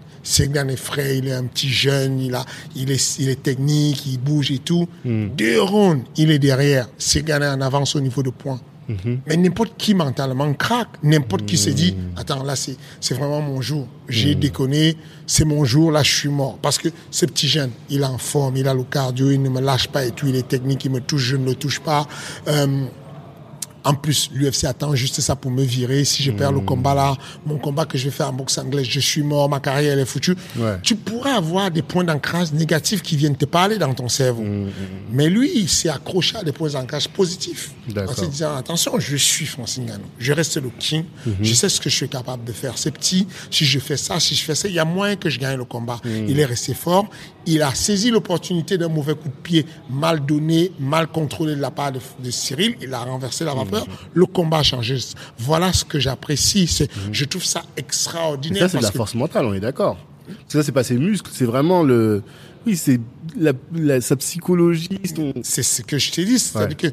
est frais, il est un petit jeune, il, a, il, est, il est technique, il bouge et tout. Deux rounds, il est derrière. Cyril Gann est en avance au niveau de points. Mais n'importe qui mentalement craque. N'importe qui se dit, attends, là, c'est c'est vraiment mon jour. J'ai déconné, c'est mon jour, là, je suis mort. Parce que ce petit jeune, il est en forme, il a le cardio, il ne me lâche pas et tout, il est technique, il me touche, je ne le touche pas. Euh, en plus, l'UFC attend juste ça pour me virer. Si je perds le combat là, mon combat que je vais faire en boxe anglaise, je suis mort, ma carrière elle est foutue. Ouais. Tu pourrais avoir des points d'ancrage négatifs qui viennent te parler dans ton cerveau. Mais lui, il s'est accroché à des points d'ancrage positifs. En se disant, attention, je suis Francine Gano. Je reste le king. Je sais ce que je suis capable de faire. C'est petit. Si je fais ça, si je fais ça, il y a moyen que je gagne le combat. Il est resté fort. Il a saisi l'opportunité d'un mauvais coup de pied mal donné, mal contrôlé de la part de, de Cyril. Il a renversé la vapeur. Le combat a changé. Voilà ce que j'apprécie. C'est, Je trouve ça Mais extraordinaire. ça, c'est de la que- force mentale, on est d'accord. Ça, c'est pas ses muscles, c'est vraiment le. Oui, c'est la, la- sa psychologie. son- C'est ce que je t'ai dit. C'est-à-dire que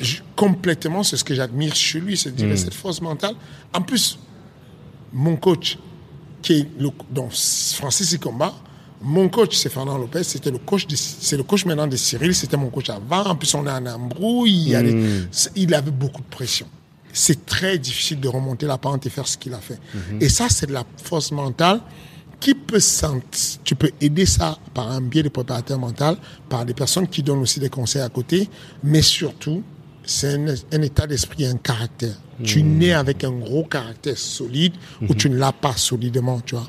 je- complètement, c'est ce que j'admire chez lui, c'est dire cette force mentale. En plus, mon coach, qui est le, donc Francis Ikomba, Mon coach, c'est Fernand Lopez, c'était le coach, de- c'est le coach maintenant de Cyril, c'était mon coach avant. En plus, on est en embrouille. Il, c'est- il avait beaucoup de pression. C'est très difficile de remonter la pente et faire ce qu'il a fait. Et ça, c'est de la force mentale qui peut sentir. Tu peux aider ça par un biais de préparateur mental, par des personnes qui donnent aussi des conseils à côté, mais surtout, c'est un, un état d'esprit, un caractère. Tu nais avec un gros caractère solide ou tu ne l'as pas solidement, tu vois.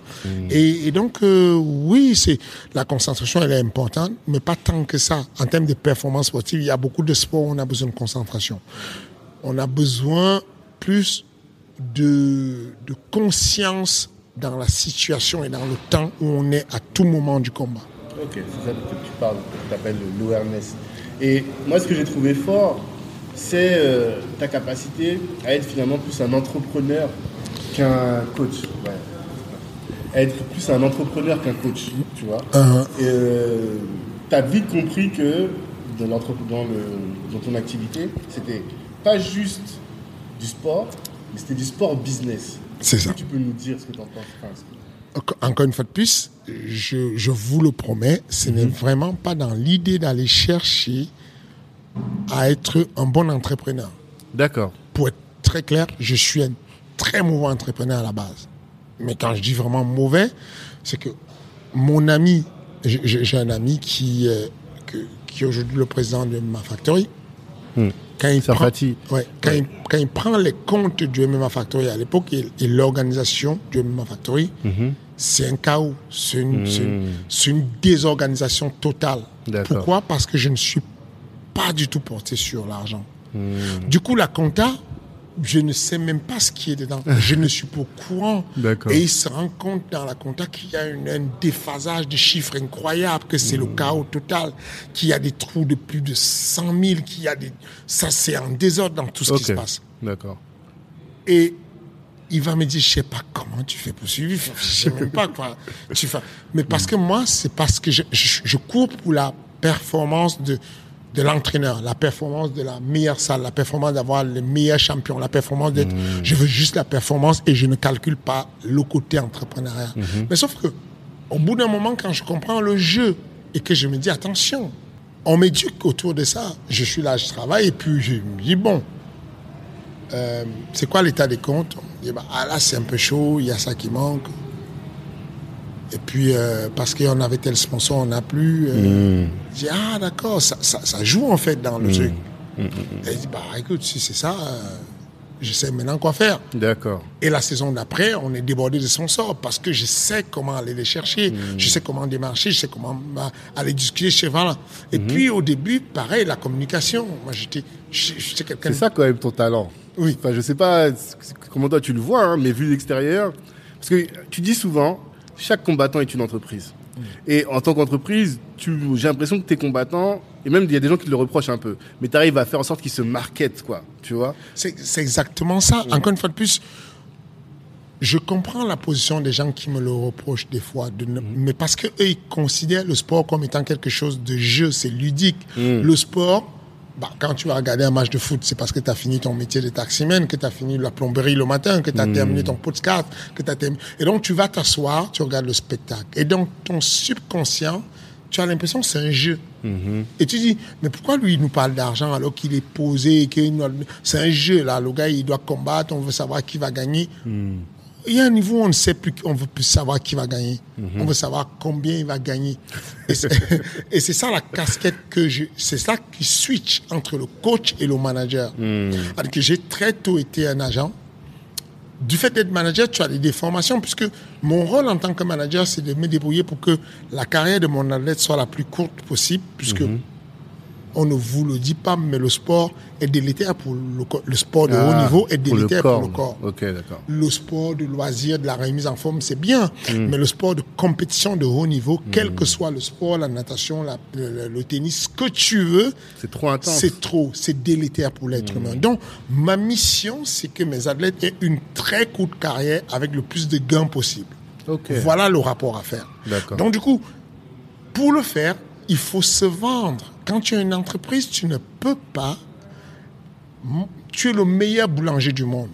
Et, et donc, euh, oui, c'est la concentration, elle est importante, mais pas tant que ça. En termes de performance sportive, il y a beaucoup de sports où on a besoin de concentration. On a besoin plus de, de conscience dans la situation et dans le temps où on est à tout moment du combat. Ok, c'est ça que tu parles, que tu appelles l'awareness. Et moi, ce que j'ai trouvé fort, c'est euh, ta capacité à être finalement plus un entrepreneur qu'un coach. Ouais. À être plus un entrepreneur qu'un coach, tu vois. Uh-huh. Et tu as vite compris que dans, dans, le, dans ton activité, c'était pas juste du sport, mais c'était du sport business. C'est ça. tu peux nous dire ce que tu en penses enfin, Encore une fois de plus, je, je vous le promets, ce n'est vraiment pas dans l'idée d'aller chercher à être un bon entrepreneur. D'accord. Pour être très clair, je suis un très mauvais entrepreneur à la base. Mais quand je dis vraiment mauvais, c'est que mon ami, j'ai- un ami qui, euh, que- qui est aujourd'hui le président de ma factory. Quand il, prend, Sarfati. ouais, quand, il, quand il prend les comptes du MMA Factory à l'époque et, et l'organisation du MMA Factory, c'est un chaos. C'est une, c'est une- désorganisation totale. Pourquoi? Parce que je ne suis pas du tout porté sur l'argent. Du coup, la compta, je ne sais même pas ce qui est dedans. Je ne suis pas au courant. Et il se rend compte dans la compta qu'il y a une- un déphasage de chiffres incroyable, que c'est le chaos total, qu'il y a des trous de plus de 100 000, qu'il y a des... Ça, c'est en désordre dans tout ce qui se passe. D'accord. Et il va me dire, je sais pas comment tu fais pour suivre, je sais même pas quoi tu fais. Mais parce que moi, c'est parce que je, je, je cours pour la performance de, de l'entraîneur, la performance de la meilleure salle, la performance d'avoir le meilleur champion, la performance d'être, je veux juste la performance et je ne calcule pas le côté entrepreneurial. Mais sauf que, au bout d'un moment, quand je comprends le jeu et que je me dis, attention, on m'éduque autour de ça, je suis là, je travaille et puis je me dis, bon, euh, c'est quoi l'état des comptes? On dit, bah, ah là, c'est un peu chaud, il y a ça qui manque. Et puis, euh, parce qu'on avait tel sponsor, on n'a plus. Euh, Je dis, ah d'accord, ça, ça, ça joue en fait dans le truc. Et il dit, bah écoute, si c'est ça, euh, je sais maintenant quoi faire. D'accord. Et la saison d'après, on est débordé de sponsors parce que je sais comment aller les chercher, je sais comment démarcher, je sais comment bah, aller discuter chez Valin. Et puis au début, pareil, la communication. Moi, j'étais quelqu'un. C'est ça quand même ton talent. Oui. Enfin, je sais pas comment toi tu le vois, hein, mais vu de l'extérieur, parce que tu dis souvent, chaque combattant est une entreprise. Et en tant qu'entreprise, j'ai l'impression que tes combattants, et même il y a des gens qui le reprochent un peu, mais tu arrives à faire en sorte qu'ils se marketent, quoi. Tu vois C'est exactement ça. Encore une fois de plus, je comprends la position des gens qui me le reprochent des fois, de ne- mais parce que eux ils considèrent le sport comme étant quelque chose de jeu, c'est ludique. Le sport, bah, quand tu vas regarder un match de foot, c'est parce que tu as fini ton métier de taximan, que tu as fini la plomberie le matin, que tu as terminé ton podcast, que tu as terminé. Et donc tu vas t'asseoir, tu regardes le spectacle. Et donc ton subconscient, tu as l'impression que c'est un jeu. Et tu dis, mais pourquoi lui il nous parle d'argent alors qu'il est posé, qu'il c'est un jeu là, le gars il doit combattre, on veut savoir qui va gagner. Il y a un niveau où on ne sait plus, on veut plus savoir qui va gagner. On veut savoir combien il va gagner. Et c'est ça la casquette que je, c'est ça qui switch entre le coach et le manager. Alors que j'ai très tôt été un agent. Du fait d'être manager, tu as des déformations, puisque mon rôle en tant que manager, c'est de me débrouiller pour que la carrière de mon athlète soit la plus courte possible, puisque on ne vous le dit pas, mais le sport est délétère pour le, le sport de haut Ah, niveau est pour le délétère pour le corps. Le sport de loisir, de la remise en forme, c'est bien, mais le sport de compétition de haut niveau, quel que soit le sport, la natation, la- le, tennis, ce que tu veux, C'est trop intense. c'est trop, c'est délétère pour l'être humain. Donc, ma mission, c'est que mes athlètes aient une très courte carrière avec le plus de gains possible. Voilà le rapport à faire. Donc, du coup, pour le faire, il faut se vendre. Quand tu as une entreprise, tu ne peux pas. Tu es le meilleur boulanger du monde.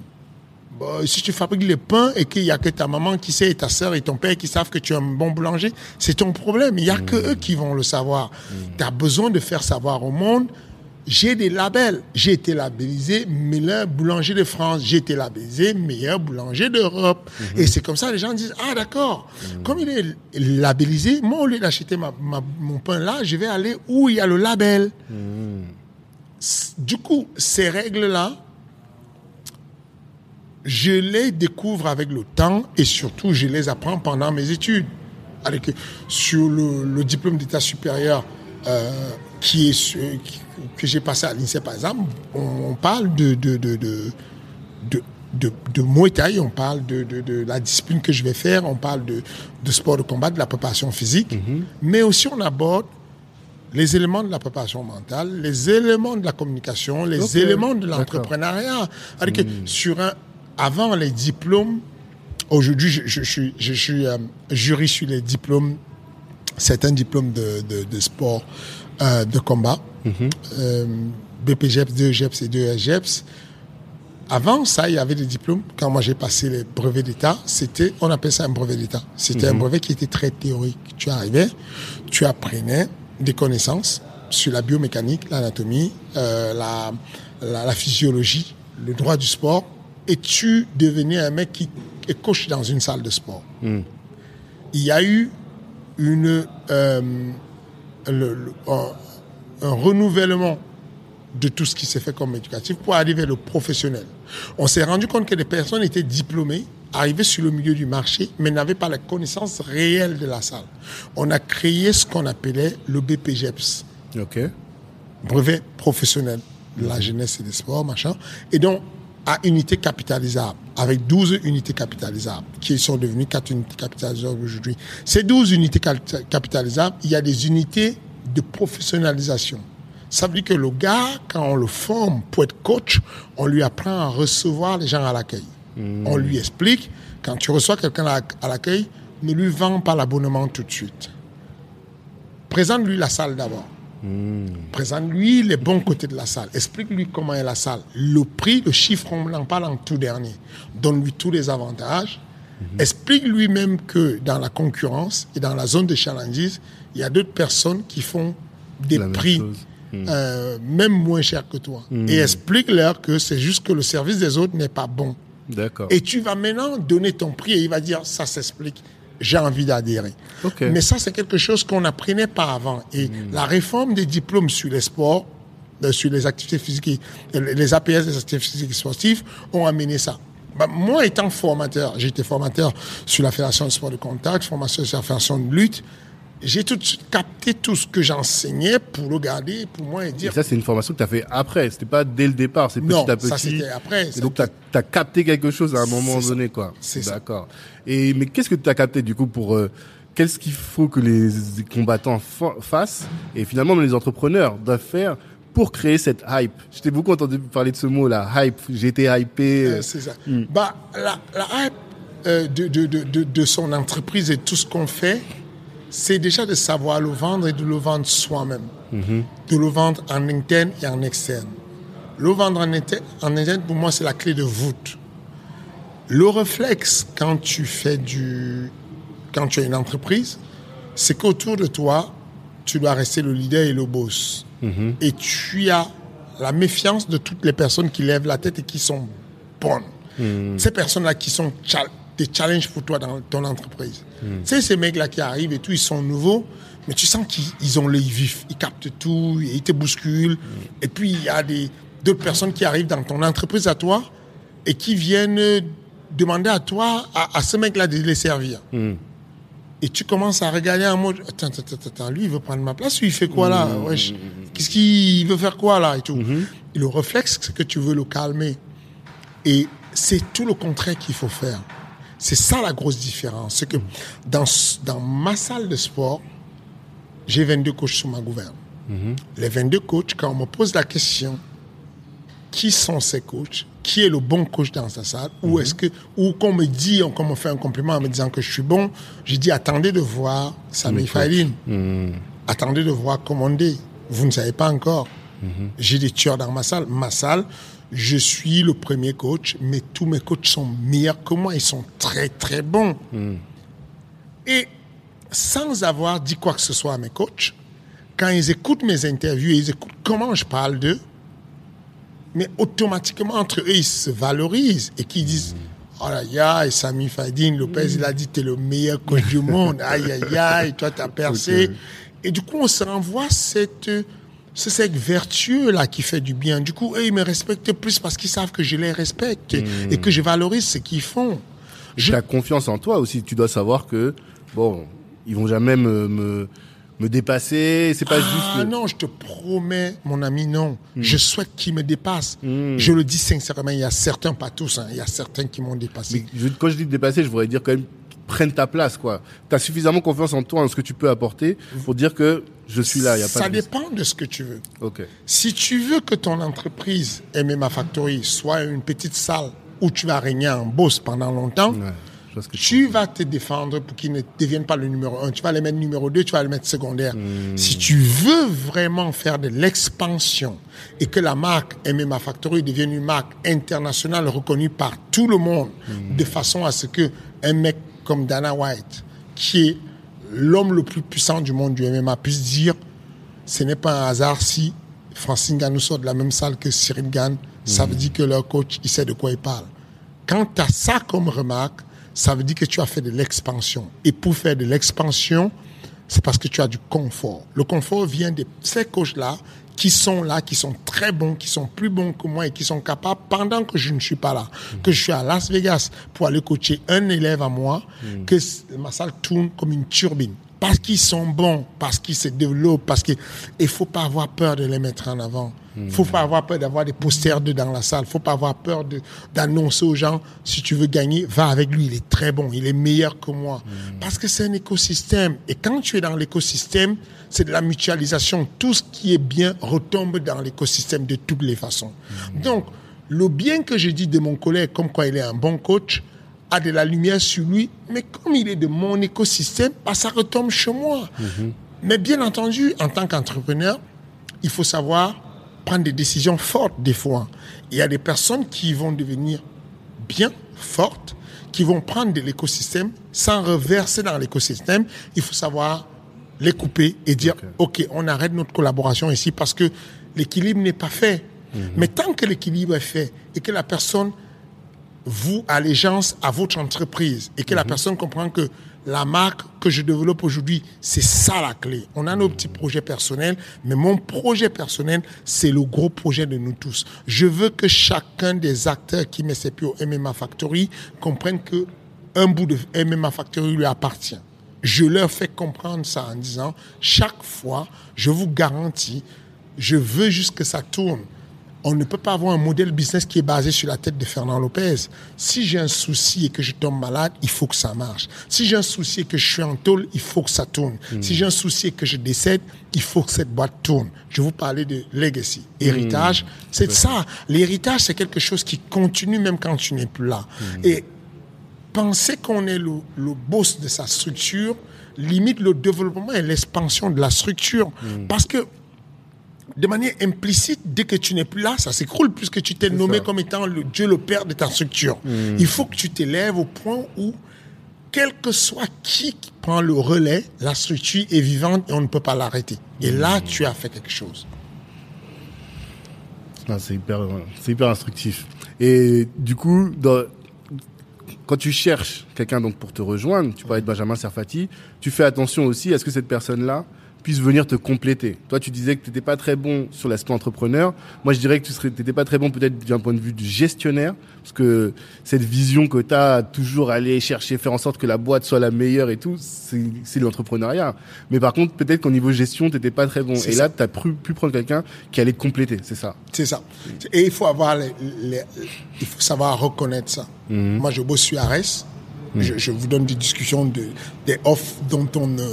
Bon, si tu fabriques le pain et qu'il y a que ta maman qui sait et ta sœur et ton père qui savent que tu es un bon boulanger, c'est ton problème. Il y a que eux qui vont le savoir. Tu as besoin de faire savoir au monde. J'ai des labels. J'ai été labellisé meilleur boulanger de France. J'ai été labellisé meilleur boulanger d'Europe. Et c'est comme ça les gens disent ah d'accord. Comme il est labellisé, moi au lieu d'acheter ma, ma- mon pain là, je vais aller où il y a le label. C- Du coup, ces règles là, je les découvre avec le temps et surtout je les apprends pendant mes études. Avec, sur le, le diplôme d'état supérieur euh, qui est sur- qui- que j'ai passé à l'INSEE par exemple, on, on parle de de de de, de, de, de Muay Thai, on parle de, de, de la discipline que je vais faire, on parle de, de sport de combat, de la préparation physique, mais aussi on aborde les éléments de la préparation mentale, les éléments de la communication, les Ok, éléments de l'entrepreneuriat. Sur un, avant les diplômes, aujourd'hui, je, je, je suis, je suis euh, jury sur les diplômes, certains diplômes de, de, de sport euh, de combat, euh, BPGEPS, 2 GEPS et 2 SGEPS. Avant ça, il y avait des diplômes. Quand moi j'ai passé les brevets d'État, c'était, on appelle ça un brevet d'État. C'était un brevet qui était très théorique. Tu arrivais, tu apprenais des connaissances sur la biomécanique, l'anatomie, euh, la, la, la physiologie, le droit du sport, et tu devenais un mec qui est coach dans une salle de sport. Il y a eu une, euh, le- le- un, un renouvellement de tout ce qui s'est fait comme éducatif pour arriver le professionnel. On s'est rendu compte que les personnes étaient diplômées, arrivaient sur le milieu du marché, mais n'avaient pas la connaissance réelle de la salle. On a créé ce qu'on appelait le BPGEPS, Ok. brevet professionnel de la jeunesse et des sports, machin, et donc à unité capitalisable, avec 12 unités capitalisables, qui sont devenues 4 unités capitalisables aujourd'hui. Ces 12 unités cap- capitalisables, il y a des unités de professionnalisation. Ça veut dire que le gars, quand on le forme pour être coach, on lui apprend à recevoir les gens à l'accueil. On lui explique, quand tu reçois quelqu'un à à l'accueil, ne lui vends pas l'abonnement tout de suite. Présente-lui la salle d'abord. Présente-lui les bons côtés de la salle. Explique-lui comment est la salle. Le prix, le chiffre, on n'en parle en tout dernier. Donne-lui tous les avantages. Explique-lui même que dans la concurrence et dans la zone de challenges, il y a d'autres personnes qui font des La prix euh, même moins chers que toi. Et explique-leur que c'est juste que le service des autres n'est pas bon. D'accord. Et tu vas maintenant donner ton prix et il va dire ça s'explique. J'ai envie d'adhérer. Ok. Mais ça, c'est quelque chose qu'on n'apprenait pas avant. Et la réforme des diplômes sur les sports, euh, sur les activités physiques, et- euh, les APS des activités physiques et sportives, ont amené ça. Bah, moi, étant formateur, j'ai été formateur sur la Fédération de sport de contact, formation sur la Fédération de lutte, j'ai tout de suite capté tout ce que j'enseignais pour le garder pour moi et Et dire ça, c'est une formation que tu as fait après. C'était pas dès le départ. C'est petit Non, à petit. ça, c'était après. Et donc, tu as, capté quelque chose à un moment ça. donné, quoi. C'est ça. D'accord. Et, mais qu'est-ce que tu as capté, du coup, pour, euh, qu'est-ce qu'il faut que les combattants fa- fassent et finalement, même les entrepreneurs doivent faire pour créer cette hype? Je t'ai beaucoup entendu parler de ce mot-là, hype. J'ai été hypé. Euh, c'est ça. Bah, la, la hype euh, de, de, de, de son entreprise et tout ce qu'on fait, c'est déjà de savoir le vendre et de le vendre soi-même. De le vendre en interne et en externe. Le vendre en interne, en interne pour moi, c'est la clé de voûte. Le réflexe, quand tu fais du. quand tu as une entreprise, c'est qu'autour de toi, tu dois rester le leader et le boss. Et tu as la méfiance de toutes les personnes qui lèvent la tête et qui sont bonnes. Ces personnes-là qui sont des challenges pour toi dans ton entreprise. Tu sais, ces mecs-là qui arrivent et tout, ils sont nouveaux, mais tu sens qu'ils ils ont l'œil vif. Ils captent tout, ils te bousculent. Et puis, il y a des- d'autres personnes qui arrivent dans ton entreprise à toi et qui viennent demander à toi, à, à ce mec-là, de les servir. Et tu commences à regarder en mode, attends, attends, attends, attends, lui, il veut prendre ma place, lui, il fait quoi là? Wesh, Qu'est-ce qu'il veut faire quoi là et tout. Et le réflexe, c'est que tu veux le calmer. Et c'est tout le contraire qu'il faut faire. C'est ça la grosse différence. C'est que dans, dans ma salle de sport, j'ai 22 coachs sous ma gouverne. Les 22 coachs, quand on me pose la question, qui sont ces coachs? Qui est le bon coach dans sa salle? Ou est-ce que, ou qu'on me dit, qu'on me fait un compliment en me disant que je suis bon, je dis attendez de voir Sami Failine. Attendez de voir Commandé. Vous ne savez pas encore. J'ai des tueurs dans ma salle. Ma salle, je suis le premier coach, mais tous mes coachs sont meilleurs que moi. Ils sont très, très bons. Et sans avoir dit quoi que ce soit à mes coachs, quand ils écoutent mes interviews ils écoutent comment je parle d'eux, mais automatiquement entre eux, ils se valorisent et qu'ils disent Oh là et Sami Fadine Lopez, il a dit T'es le meilleur coach du monde. Aïe, aïe, aïe, toi, t'as percé. Et du coup, on se renvoie cette, ce cercle vertueux-là qui fait du bien. Du coup, eux, ils me respectent plus parce qu'ils savent que je les respecte et que je valorise ce qu'ils font. Je... as confiance en toi aussi. Tu dois savoir que, bon, ils vont jamais me, me, me dépasser. C'est pas ah, juste. Non, je te promets, mon ami, non. Je souhaite qu'ils me dépassent. Je le dis sincèrement, il y a certains, pas tous, hein, il y a certains qui m'ont dépassé. Mais quand je dis dépasser, je voudrais dire quand même prennent ta place, quoi. Tu as suffisamment confiance en toi, en ce que tu peux apporter pour dire que je suis là, il y a pas Ça de... dépend de ce que tu veux. Ok. Si tu veux que ton entreprise, MMA Factory, soit une petite salle où tu vas régner en boss pendant longtemps, Ouais, tu vas te défendre pour qu'ils ne deviennent pas le numéro un. Tu vas les mettre numéro deux, tu vas les mettre secondaire. Si tu veux vraiment faire de l'expansion et que la marque MMA Factory devienne une marque internationale reconnue par tout le monde, de façon à ce que un mec comme Dana White, qui est l'homme le plus puissant du monde du MMA, puisse dire ce n'est pas un hasard si Francine Ganou sort de la même salle que Cyril Gann, ça veut dire que leur coach, il sait de quoi il parle. Quand tu as ça comme remarque, ça veut dire que tu as fait de l'expansion. Et pour faire de l'expansion, c'est parce que tu as du confort. Le confort vient de ces coachs-là qui sont là, qui sont très bons, qui sont plus bons que moi et qui sont capables, pendant que je ne suis pas là, que je suis à Las Vegas pour aller coacher un élève à moi, que ma salle tourne comme une turbine. Parce qu'ils sont bons, parce qu'ils se développent, parce qu'il ne faut pas avoir peur de les mettre en avant. Il ne faut pas avoir peur d'avoir des posters d'eux dans la salle. Il ne faut pas avoir peur d'annoncer aux gens, si tu veux gagner, va avec lui, il est très bon, il est meilleur que moi. Parce que c'est un écosystème. Et quand tu es dans l'écosystème, c'est de la mutualisation. Tout ce qui est bien retombe dans l'écosystème de toutes les façons. Donc, le bien que je dis de mon collègue, comme quoi il est un bon coach, a de la lumière sur lui, mais comme il est de mon écosystème, bah, ça retombe chez moi. Mais bien entendu, en tant qu'entrepreneur, il faut savoir prendre des décisions fortes des fois. Il y a des personnes qui vont devenir bien fortes, qui vont prendre de l'écosystème sans reverser dans l'écosystème. Il faut savoir les couper et dire, OK, on arrête notre collaboration ici parce que l'équilibre n'est pas fait. Mais tant que l'équilibre est fait et que la personne vous allégeance à votre entreprise et que la personne comprend que la marque que je développe aujourd'hui, c'est ça la clé. On a nos petits projets personnels, mais mon projet personnel, c'est le gros projet de nous tous. Je veux que chacun des acteurs qui met ses pieds au MMA Factory comprenne que un bout de MMA Factory lui appartient. Je leur fais comprendre ça en disant, chaque fois, je vous garantis, je veux juste que ça tourne. On ne peut pas avoir un modèle business qui est basé sur la tête de Fernand Lopez. Si j'ai un souci et que je tombe malade, il faut que ça marche. Si j'ai un souci et que je suis en tôle, il faut que ça tourne. Si j'ai un souci et que je décède, il faut que cette boîte tourne. Je vous parlais de legacy, héritage. C'est ça. L'héritage, c'est quelque chose qui continue même quand tu n'es plus là. Et penser qu'on est le, le boss de sa structure limite le développement et l'expansion de la structure. Parce que de manière implicite, dès que tu n'es plus là, ça s'écroule puisque tu t'es nommé ça. comme étant le Dieu, le Père de ta structure. Il faut que tu t'élèves au point où, quel que soit qui prend le relais, la structure est vivante et on ne peut pas l'arrêter. Et là, tu as fait quelque chose. Non, c'est hyper, c'est hyper instructif. Et du coup, dans- quand tu cherches quelqu'un donc pour te rejoindre, tu parlais de Benjamin Serfati, tu fais attention aussi à ce que cette personne-là puisse venir te compléter. Toi, tu disais que tu n'étais pas très bon sur l'aspect entrepreneur. Moi, je dirais que tu t'étais pas très bon peut-être d'un point de vue du gestionnaire, parce que cette vision que tu as, toujours aller chercher, faire en sorte que la boîte soit la meilleure et tout, c'est l'entrepreneuriat. Mais par contre, peut-être qu'au niveau gestion, tu n'étais pas très bon. Et ça. là, tu as pu, pu prendre quelqu'un qui allait te compléter, c'est ça? C'est ça. Et il faut avoir les, les- il faut savoir reconnaître ça. Moi, je bosse sur Ares. Je, je vous donne des discussions de, des offres dont on ne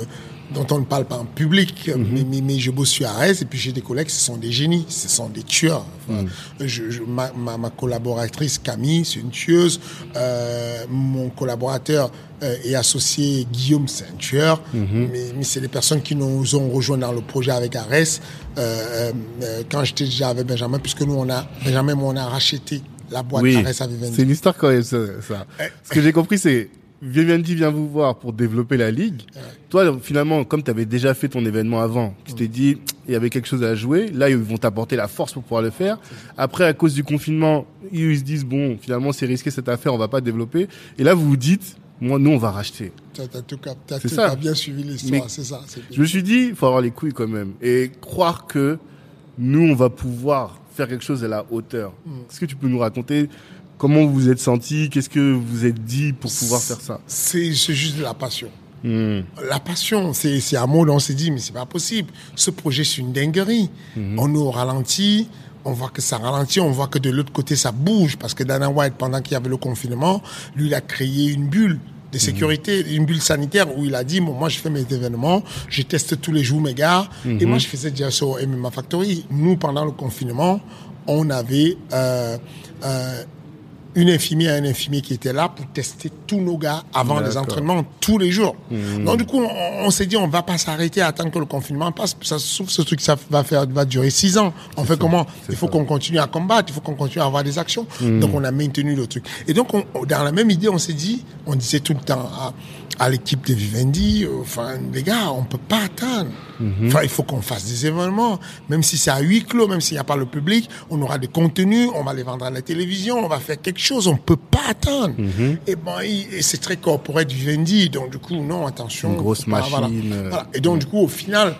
dont on ne parle pas en public, mais, mais, mais je bosse sur Arès et puis j'ai des collègues, ce sont des génies, ce sont des tueurs. Enfin, je, je- ma, ma, ma collaboratrice Camille, c'est une tueuse. Euh, mon collaborateur euh, et associé Guillaume, c'est un tueur. Mais, mais c'est des personnes qui nous ont rejoints dans le projet avec Arès. Euh, euh, quand j'étais déjà avec Benjamin, puisque nous, on a, Benjamin, on a racheté la boîte Oui, Arès à Vivendi. c'est une histoire quand même, ça. ça. Ce que j'ai compris, c'est Vivendi vient vous voir pour développer la ligue. Toi, finalement, comme tu avais déjà fait ton événement avant, tu t'es dit, il y avait quelque chose à jouer. Là, ils vont t'apporter la force pour pouvoir le faire. Après, à cause du confinement, ils se disent, bon, finalement, c'est risqué cette affaire, on va pas développer. Et là, vous vous dites, moi, nous, on va racheter. T'as t'as tout C'est tout- ça. bien suivi l'histoire, c'est ça. Je me suis dit, il faut avoir les couilles quand même. Et croire que nous, on va pouvoir faire quelque chose à la hauteur. Est-ce que tu peux nous raconter comment vous vous êtes senti? Qu'est-ce que vous êtes dit pour pouvoir faire ça? C'est juste de la passion. Hmm. La passion, c'est mot dont on s'est dit, mais c'est pas possible. Ce projet, c'est une dinguerie. On est au ralenti, on voit que ça ralentit, on voit que de l'autre côté, ça bouge. Parce que Dana White, pendant qu'il y avait le confinement, lui, il a créé une bulle de sécurité, une bulle sanitaire où il a dit, bon, moi, je fais mes événements, je teste tous les jours mes gars. Et moi, je faisais déjà ça au MMA Factory. Nous, pendant le confinement, on avait euh, euh, une infirmière et un infirmier qui étaient là pour tester tous nos gars avant les entraînements tous les jours. Donc du coup, on, on s'est dit on va pas s'arrêter à attendre que le confinement passe. Ça trouve ce truc ça va faire va durer six ans. On fait comment? Il faut qu'on continue à combattre, il faut qu'on continue à avoir des actions. Donc on a maintenu le truc. Et donc on- dans la même idée, on s'est dit, on disait tout le temps à l'équipe de Vivendi, enfin les gars, on peut pas attendre. Enfin il faut qu'on fasse des événements, même si c'est à huis clos, même s'il n'y a pas le public, on aura des contenus, on va les vendre à la télévision, on va faire quelque chose, on peut pas attendre. Et bon, c'est très corporate Vivendi, donc du coup non attention. Une grosse faut pas- voilà. machine, euh, Voilà. Et donc du coup au final.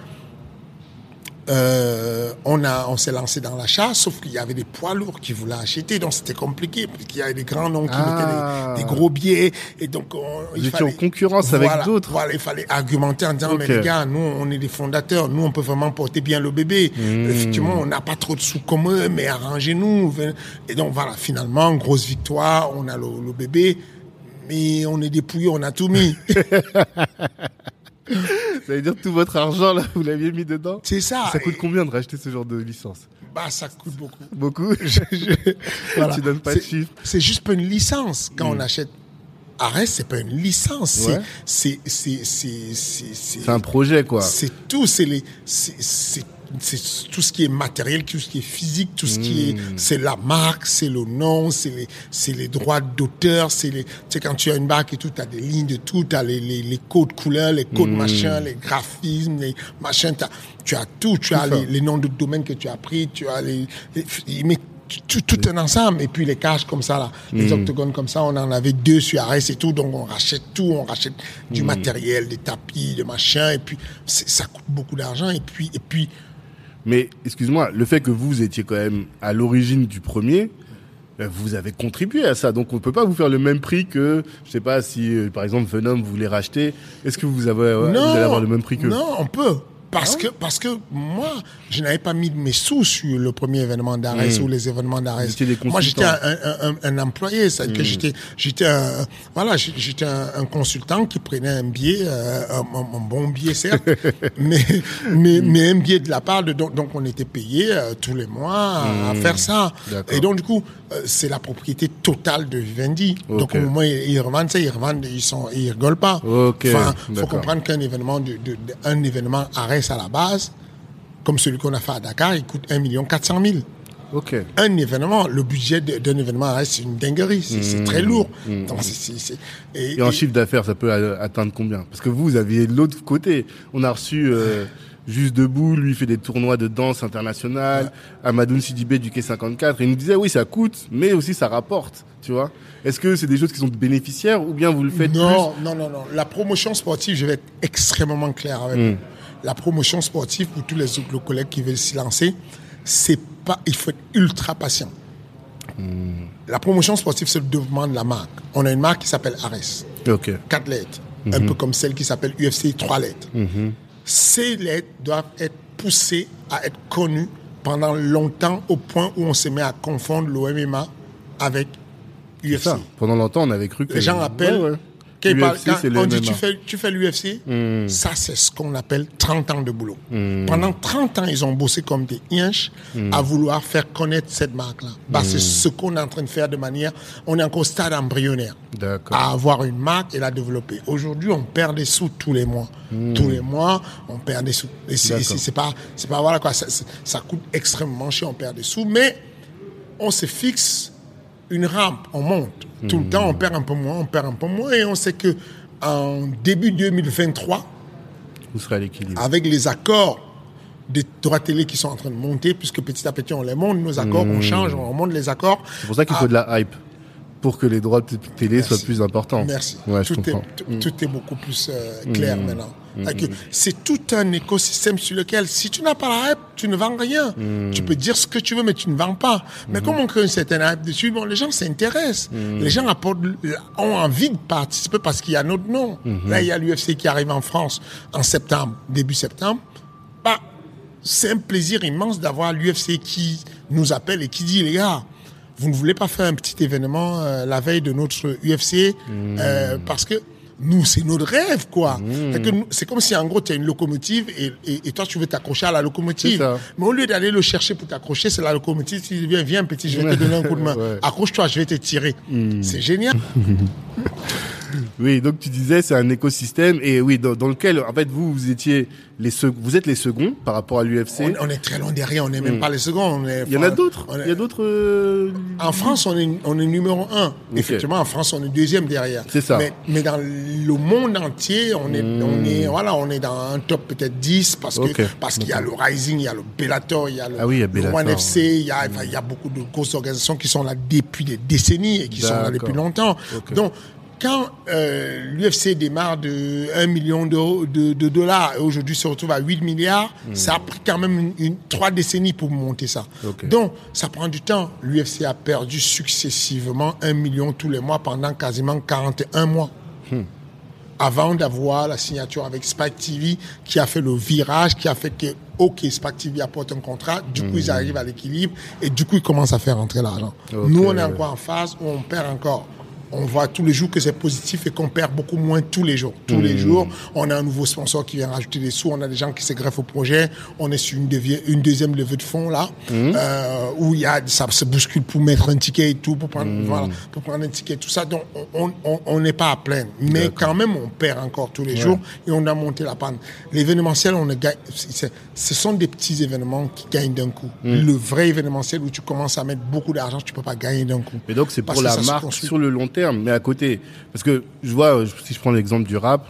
Euh, on a, on s'est lancé dans l'achat, sauf qu'il y avait des poids lourds qui voulaient acheter, donc c'était compliqué, parce qu'il y avait des grands noms qui Ah. mettaient des, des gros billets, et donc on, il Vous fallait- en concurrence avec d'autres. Voilà, il fallait argumenter en disant, mais les gars, nous, on est des fondateurs, nous, on peut vraiment porter bien le bébé. Hmm. Effectivement, on n'a pas trop de sous comme eux, mais arrangez-nous. Et donc voilà, finalement, grosse victoire, on a le, le bébé, mais on est dépouillé, on a tout mis. Ça veut dire tout votre argent, là, vous l'aviez mis dedans C'est ça. Ça coûte combien de racheter ce genre de licence? Bah, ça coûte beaucoup. Beaucoup? Voilà. Tu donnes pas de chiffres? C'est juste pas une licence. Quand on achète Arès, c'est pas une licence. C'est- Ouais. C'est, c'est, c'est, c'est, c'est, C'est un projet, quoi. c'est tout. C'est les, c'est, c'est, tout ce qui est matériel, tout ce qui est physique, tout ce qui est, Hmm. c'est la marque, c'est le nom, c'est les, c'est les droits d'auteur, c'est les, tu sais, quand tu as une marque et tout, tu as des lignes de tout, tu as les, les, les codes couleurs, les Hmm. codes machin, les graphismes, les machins, t'as- tu as tout, tu as les, les noms de domaine que tu as pris, tu as les, les- mettent tout, tout un ensemble et puis les caches comme ça là, les octogones comme ça, on en avait deux sur Arès et tout, donc on rachète tout, on rachète du matériel, des tapis, des machins et puis ça coûte beaucoup d'argent et puis et puis Mais excuse-moi, le fait que vous étiez quand même à l'origine du premier, euh, vous avez contribué à ça. Donc on peut pas vous faire le même prix que, je sais pas si euh, par exemple Venom vous voulez racheter. Est-ce que vous avez, vous allez avoir le même prix que Non, on peut. Parce Ah que, parce que moi, je n'avais pas mis mes sous sur le premier événement d'Arès ou les événements d'Arès. Mmh. Moi, j'étais. Mmh. un, un, un, un employé. C'est-à-dire que j'étais, j'étais un, voilà, j'étais un, un consultant qui prenait un billet, euh, un, bon billet, certes, mais, mais, mais un billet de la part de, donc, donc on était payé euh, tous les mois à, à faire ça. Mmh. Et donc, du coup, euh, c'est la propriété totale de Vivendi. Donc, au moment où ils, ils revendent ça, ils revendent, ils sont, ils rigolent pas. Ok, Enfin, faut comprendre qu'un événement de, de- de- un événement Arès à la base, comme celui qu'on a fait à Dakar, il coûte 1 400 000. Ok. Un événement, le budget d'un événement Arès, c'est une dinguerie, c'est très lourd. Donc, c'est- et- Mmh. Et en et- chiffre d'affaires, ça peut atteindre combien? Parce que vous, vous aviez l'autre côté. On a reçu euh, Juste Debout, lui, fait des tournois de danse internationale. Amadoun Sidibé du Quai 54. Et il nous disait, oui, ça coûte, mais aussi ça rapporte. Tu vois Est-ce que c'est des choses qui sont bénéficiaires ou bien vous le faites non, non, non, non. La promotion sportive, je vais être extrêmement clair avec Hmm. vous. La promotion sportive, pour tous les autres collègues qui veulent s'y lancer, c'est pas, il faut être ultra patient. Hmm. La promotion sportive, c'est le développement de la marque. On a une marque qui s'appelle Ares. plus Ok. quatre lettres, Mhm. un peu comme celle qui s'appelle UFC, trois lettres. Ces lettres doivent être poussées à être connues pendant longtemps au point où on se met à confondre l'OMMA avec UFC. Ça. Pendant longtemps, on avait cru que Les gens appellent Ouais, ouais. Quand, parle- quand on dit tu fais, tu fais l'UFC, Hmm. ça c'est ce qu'on appelle 30 ans de boulot. Pendant 30 ans, ils ont bossé comme des inches Hmm. à vouloir faire connaître cette marque-là. Bah, C'est ce qu'on est en train de faire de manière, on est encore au stade embryonnaire. D'accord. À avoir une marque et la développer. Aujourd'hui, on perd des sous tous les mois. Tous les mois, on perd des sous. Et c'est- pas, c'est pas voilà quoi, ça- ça coûte extrêmement cher, on perd des sous, mais on se fixe une rampe, on monte. Tout le temps, on perd un peu moins, on perd un peu moins, et on sait que en début 2023, Vous serez à l'équilibre? avec les accords des droits télé qui sont en train de monter, puisque petit à petit on les monte, nos accords, on change, on monte les accords. C'est pour ça qu'il faut de la hype. Pour que les droits de télé Merci. soient plus importants. Merci. Ouais, tout, comprends. est, tout, tout est beaucoup plus euh, clair maintenant. Que C'est tout un écosystème sur lequel, si tu n'as pas la hype, tu ne vends rien. Tu peux dire ce que tu veux, mais tu ne vends pas. Mais comme on crée une certaine hype dessus, bon, les gens s'intéressent. Les gens apportent, ont envie de participer parce qu'il y a notre nom. Là, il y a l'UFC qui arrive en France en septembre, début septembre. Bah, c'est un plaisir immense d'avoir l'UFC qui nous appelle et qui dit, les gars, vous ne voulez pas faire un petit événement euh, la veille de notre UFC euh, parce que nous, c'est notre rêve, quoi. Nous- C'est comme si, en gros, tu as une locomotive et, et, et toi, tu veux t'accrocher à la locomotive. Mais au lieu d'aller le chercher pour t'accrocher, c'est la locomotive qui dit, viens, viens, petit, je vais te donner un coup de main. Ouais. Accroche-toi, je vais te tirer. C'est génial. Oui, donc tu disais c'est un écosystème et oui dans, dans lequel en fait vous vous étiez les vous êtes les seconds par rapport à l'UFC. On, on est très loin derrière, on n'est même pas les seconds. on est- Il y en a d'autres. on est- Il y a d'autres. euh, En France, on est, on est numéro un. Effectivement, en France, on est deuxième derrière. C'est ça. Mais, mais dans le monde entier, on est, on est, voilà, on est dans un top peut-être 10 parce que, parce qu'il y a le Rising, il y a le Bellator, il y a le, Ah oui, il y a. One FC, il y a, enfin, il y a beaucoup de grosses organisations qui sont là depuis des décennies et qui sont là depuis longtemps. Donc, quand euh, l'UFC démarre de 1 million de, de, de dollars et aujourd'hui se retrouve à 8 milliards, ça a pris quand même une, trois décennies pour monter ça. Donc, ça prend du temps. L'UFC a perdu successivement 1 million tous les mois pendant quasiment 41 mois. Avant d'avoir la signature avec Spike TV qui a fait le virage, qui a fait que, OK, Spike TV apporte un contrat, du coup, ils arrivent à l'équilibre et du coup, ils commencent à faire entrer l'argent. Nous, on est encore en phase où on perd encore. On voit tous les jours que c'est positif et qu'on perd beaucoup moins tous les jours. Tous les jours, on a un nouveau sponsor qui vient rajouter des sous, on a des gens qui se greffent au projet, on est sur une, deuxième levée de fonds là, euh, où il y a, ça se bouscule pour mettre un ticket et tout, pour prendre, voilà, pour prendre un ticket, tout ça. Donc, on on- on n'est pas à plein. Mais quand même, on perd encore tous les jours et on a monté la panne. L'événementiel, on ne gagne, ce sont des petits événements qui gagnent d'un coup. Le vrai événementiel où tu commences à mettre beaucoup d'argent, tu peux pas gagner d'un coup. Mais donc c'est pour la marque sur le long terme, mais à côté. Parce que je vois, euh, si je prends l'exemple du rap,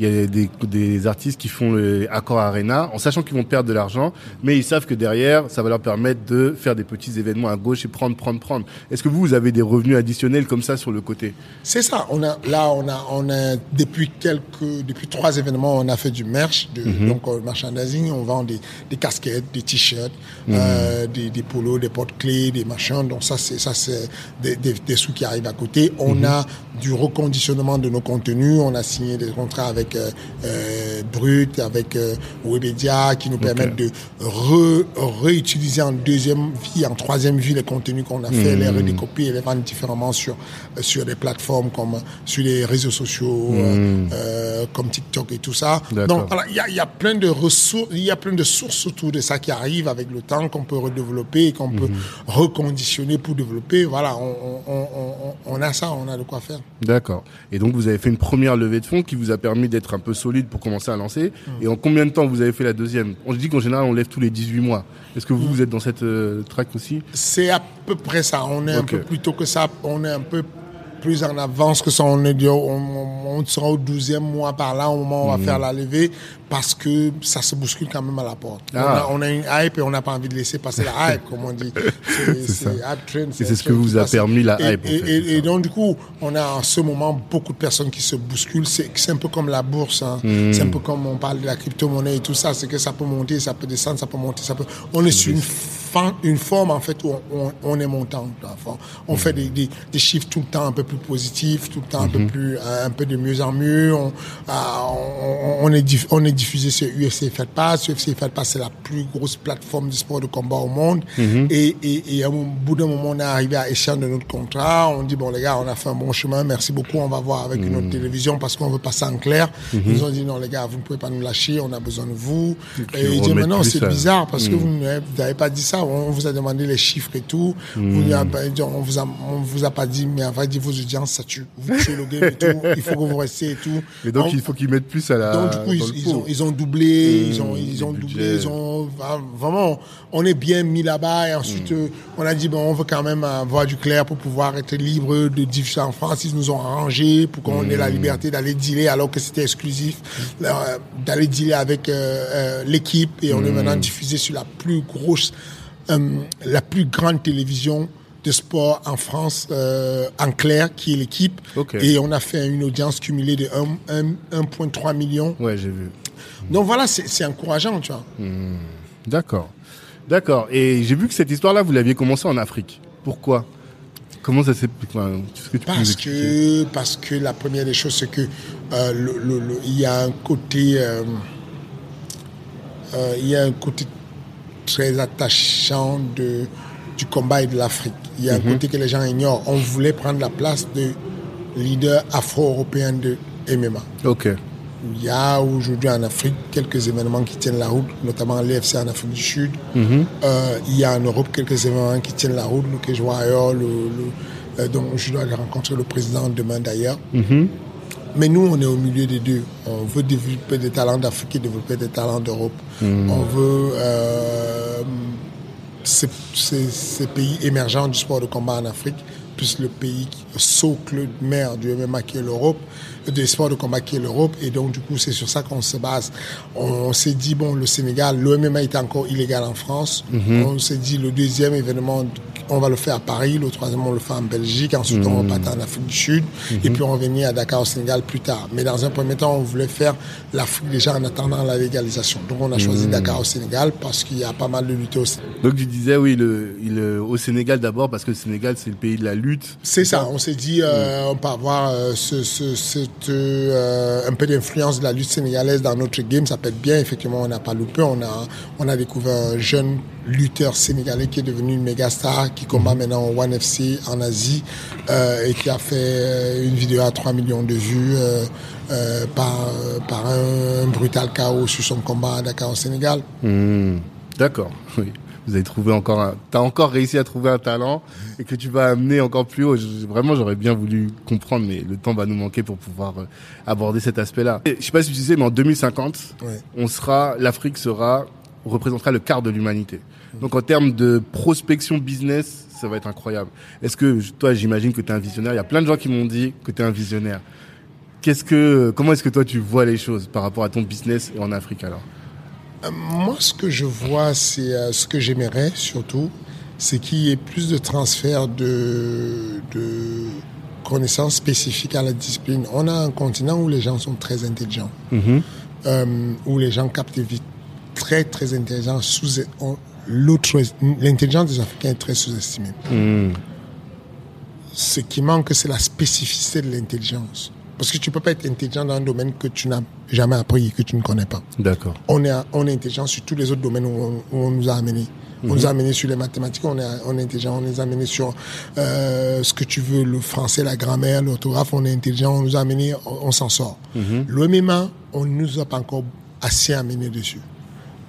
il y a des, des artistes qui font le Accor Arena en sachant qu'ils vont perdre de l'argent, mais ils savent que derrière, ça va leur permettre de faire des petits événements à gauche et prendre, prendre, prendre. Est-ce que vous, vous avez des revenus additionnels comme ça sur le côté? C'est ça. On a là, on a, on a depuis quelques, depuis trois événements, on a fait du merch, de, Mhm. donc euh, merchandising. On vend des, des casquettes, des t-shirts, Mhm. euh, des, des polos, des porte-clés, des machins. Donc ça, c'est ça, c'est des, des, des sous qui arrivent à côté. On Mhm. a du reconditionnement de nos contenus. On a signé des contrats avec euh, euh, Brut, avec euh, Webedia, qui nous permettent de re- réutiliser en deuxième vie, en troisième vie les contenus qu'on a fait, les redécopier et les vendre différemment sur euh, sur des plateformes comme sur les réseaux sociaux, euh, comme TikTok et tout ça. Donc il y a, y a plein de ressources, il y a plein de sources autour de ça qui arrivent avec le temps qu'on peut redévelopper et qu'on peut reconditionner pour développer. Voilà, on, on, on, on- on a ça, on a de quoi faire. D'accord. Et donc vous avez fait une première levée de fonds qui vous a permis d'être un peu solide pour commencer à lancer. Et en combien de temps vous avez fait la deuxième? On dit qu'en général on lève tous les 18 mois. Est-ce que vous, vous êtes dans cette euh, track aussi? C'est à peu près ça. On est un peu plus tôt que ça. On est un peu plus en avance que ça. On, est, on, sera au 12e mois par là au moment où on va faire la levée parce que ça se bouscule quand même à la porte. Ah. On, a, on a une hype et on n'a pas envie de laisser passer la hype, comme on dit. C'est ça. hype train, c'est un ce que vous a permis, la Et- hype, en Et, fait, et- c'est et donc, du coup, on a en ce moment beaucoup de personnes qui se bousculent. C'est c'est un peu comme la bourse. hein. C'est un peu comme on parle de la crypto-monnaie et tout ça. C'est que ça peut monter, ça peut descendre, ça peut monter, ça peut. On est sur une une forme en fait où on, est montant. On fait des, des, chiffres tout le temps un peu plus positifs, tout le temps un peu mhm. plus, un peu de mieux en mieux. On, euh, on, est, on est diffusé sur UFC Fight Pass. UFC Fight Pass, c'est la plus grosse plateforme de sport de combat au monde. Mhm. et, et, et, au bout d'un moment, on est arrivé à échéance de notre contrat. On dit, bon, les gars, on a fait un bon chemin. Merci beaucoup. On va voir avec une autre mhm. télévision parce qu'on veut passer en clair. Ils nous ont dit, non, les gars, vous ne pouvez pas nous lâcher. On a besoin de vous. Et, ils disent, mais non, c'est bizarre parce que vous n'avez pas dit ça. On vous a demandé les chiffres et tout. Vous on vous a, on vous a pas dit, mais en vrai, dit vos audiences, ça tue. Vous tuez le game et tout. Il faut que vous restiez et tout. Et donc, il faut qu'ils mettent plus à la. Donc, du coup, ils, ils, ont, ils ont doublé, ils ont, ils ont doublé, ils ont, vraiment, on est bien mis là-bas et ensuite, euh, on a dit, bon, on veut quand même avoir du clair pour pouvoir être libre de diffuser en France. Ils nous ont arrangé pour qu'on ait la liberté d'aller dealer alors que c'était exclusif, euh, d'aller dealer avec euh, l'équipe et on est maintenant diffusé sur la plus grosse, la plus grande télévision de sport en France euh, en clair, qui est l'équipe. Et on a fait une audience cumulée de 1,3 million. Ouais, j'ai vu. Donc voilà, c'est encourageant, tu vois. Hmm. D'accord. D'accord. Et j'ai vu que cette histoire-là, vous l'aviez commencé en Afrique. Pourquoi? Comment ça s'est enfin, parce que parce que la première des choses c'est que euh, le, il y a un côté euh, il y a un côté très attachant de du combat et de l'Afrique. Il y a un mhm. côté que les gens ignorent. On voulait prendre la place de leader afro-européen de MMA. Ok. Il y a aujourd'hui en Afrique quelques événements qui tiennent la route, notamment l'EFC en Afrique du Sud. Mhm. Euh, il y a en Europe quelques événements qui tiennent la route, le que je vois ailleurs, le, euh, donc je dois rencontrer le président demain d'ailleurs. Mhm. Mais nous, on est au milieu des deux. On veut développer des talents d'Afrique et développer des talents d'Europe. On veut euh, ces, pays émergents du sport de combat en Afrique, plus le pays socle mère du MMA qui est l'Europe, des sports de combat qui est l'Europe. Et donc, du coup, c'est sur ça qu'on se base. On, s'est dit, bon, le Sénégal, le MMA est encore illégal en France. Mhm. On s'est dit, le deuxième événement on va le faire à Paris, le troisième on le fait en Belgique, ensuite on va en Afrique du Sud, et mhm. puis on va venir à Dakar au Sénégal plus tard. Mais dans un premier temps, on voulait faire l'Afrique déjà en attendant la légalisation. Donc on a choisi mhm. Dakar au Sénégal parce qu'il y a pas mal de luttes au Sénégal. Donc tu disais oui, le, au Sénégal d'abord parce que le Sénégal c'est le pays de la lutte. C'est ça, on s'est dit euh, on peut avoir euh, ce, euh, un peu d'influence de la lutte sénégalaise dans notre game, ça peut être bien. Effectivement, on n'a pas loupé, on a, on a découvert un jeune lutteur sénégalais qui est devenu une méga star, qui combat maintenant au One FC en Asie euh, et qui a fait euh, une vidéo à 3 millions de vues euh, par, par un, brutal chaos sur son combat à Dakar au Sénégal. Hmm. D'accord, oui. Vous avez trouvé encore un, t'as encore réussi à trouver un talent et que tu vas amener encore plus haut. vraiment, j'aurais bien voulu comprendre, mais le temps va nous manquer pour pouvoir aborder cet aspect-là. Je sais pas si tu sais, mais en 2050, on sera, l'Afrique sera représentera le quart de l'humanité. Donc en termes de prospection business, ça va être incroyable. Est-ce que toi, j'imagine que tu es un visionnaire? Il y a plein de gens qui m'ont dit que tu es un visionnaire. Qu'est-ce que, comment est-ce que toi tu vois les choses par rapport à ton business en Afrique alors? euh, Moi, ce que je vois, c'est euh, ce que j'aimerais surtout, c'est qu'il y ait plus de transfert de, de connaissances spécifiques à la discipline. On a un continent où les gens sont très intelligents, mm-hmm. euh, où les gens captent vite très, très intelligent. Sous, l'autre, l'intelligence des Africains est très sous-estimée. Hmm. Ce qui manque, c'est la spécificité de l'intelligence. Parce que tu peux pas être intelligent dans un domaine que tu n'as jamais appris et que tu ne connais pas. D'accord. On est, on est intelligent sur tous les autres domaines où on, nous a amenés. On nous a amenés sur les mathématiques, on est, on est intelligent. On nous a amenés sur euh, ce que tu veux, le français, la grammaire, l'orthographe, on est intelligent. On nous a amenés, on, s'en sort. Mm Le MMA, on ne nous a pas encore assez amené dessus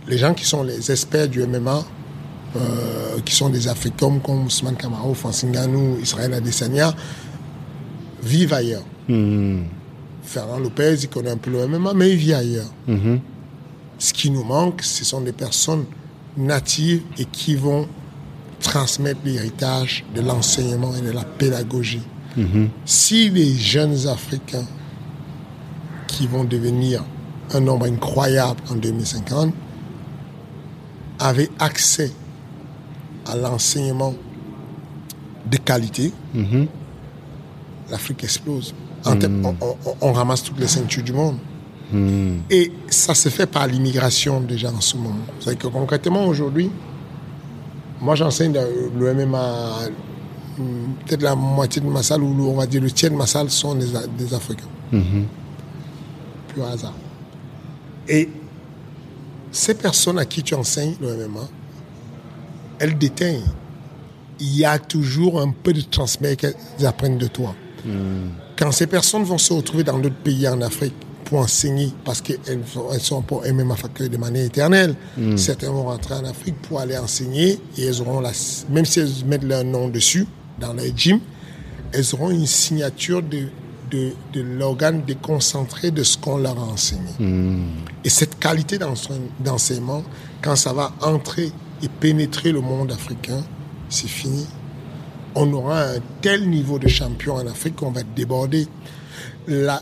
les gens qui sont les experts du MMA, euh, qui sont des Africains comme Ousmane Kamara, Francine Nganou, Israël Adesanya, vivent ailleurs. Hmm. Fernand Lopez, il connaît un peu le MMA, mais il vit ailleurs. Hmm. Ce qui nous manque, ce sont des personnes natives et qui vont transmettre l'héritage de l'enseignement et de la pédagogie. Hmm. Si les jeunes Africains qui vont devenir un nombre incroyable en 2050 avait accès à l'enseignement de qualité, mhm. l'Afrique explose. Mhm. on, ramasse toutes les ceintures du monde. Mhm. Et ça se fait par l'immigration déjà en ce moment. C'est que concrètement aujourd'hui, moi j'enseigne le MMA, peut-être la moitié de ma salle, ou on va dire le tiers de ma salle sont des, des Africains. Mm Plus hasard. Et ces personnes à qui tu enseignes le MMA, elles déteignent. Il y a toujours un peu de transmet qu'elles apprennent de toi. Quand ces personnes vont se retrouver dans d'autres pays en Afrique pour enseigner, parce qu'elles elles sont pour MMA Factory de manière éternelle, certains vont rentrer en Afrique pour aller enseigner et elles auront la, même si elles mettent leur nom dessus, dans leur gym, elles auront une signature de, de, de l'organe déconcentré de ce qu'on leur a enseigné. Et cette qualité d'enseignement, quand ça va entrer et pénétrer le monde africain, c'est fini. On aura un tel niveau de champion en Afrique qu'on va déborder.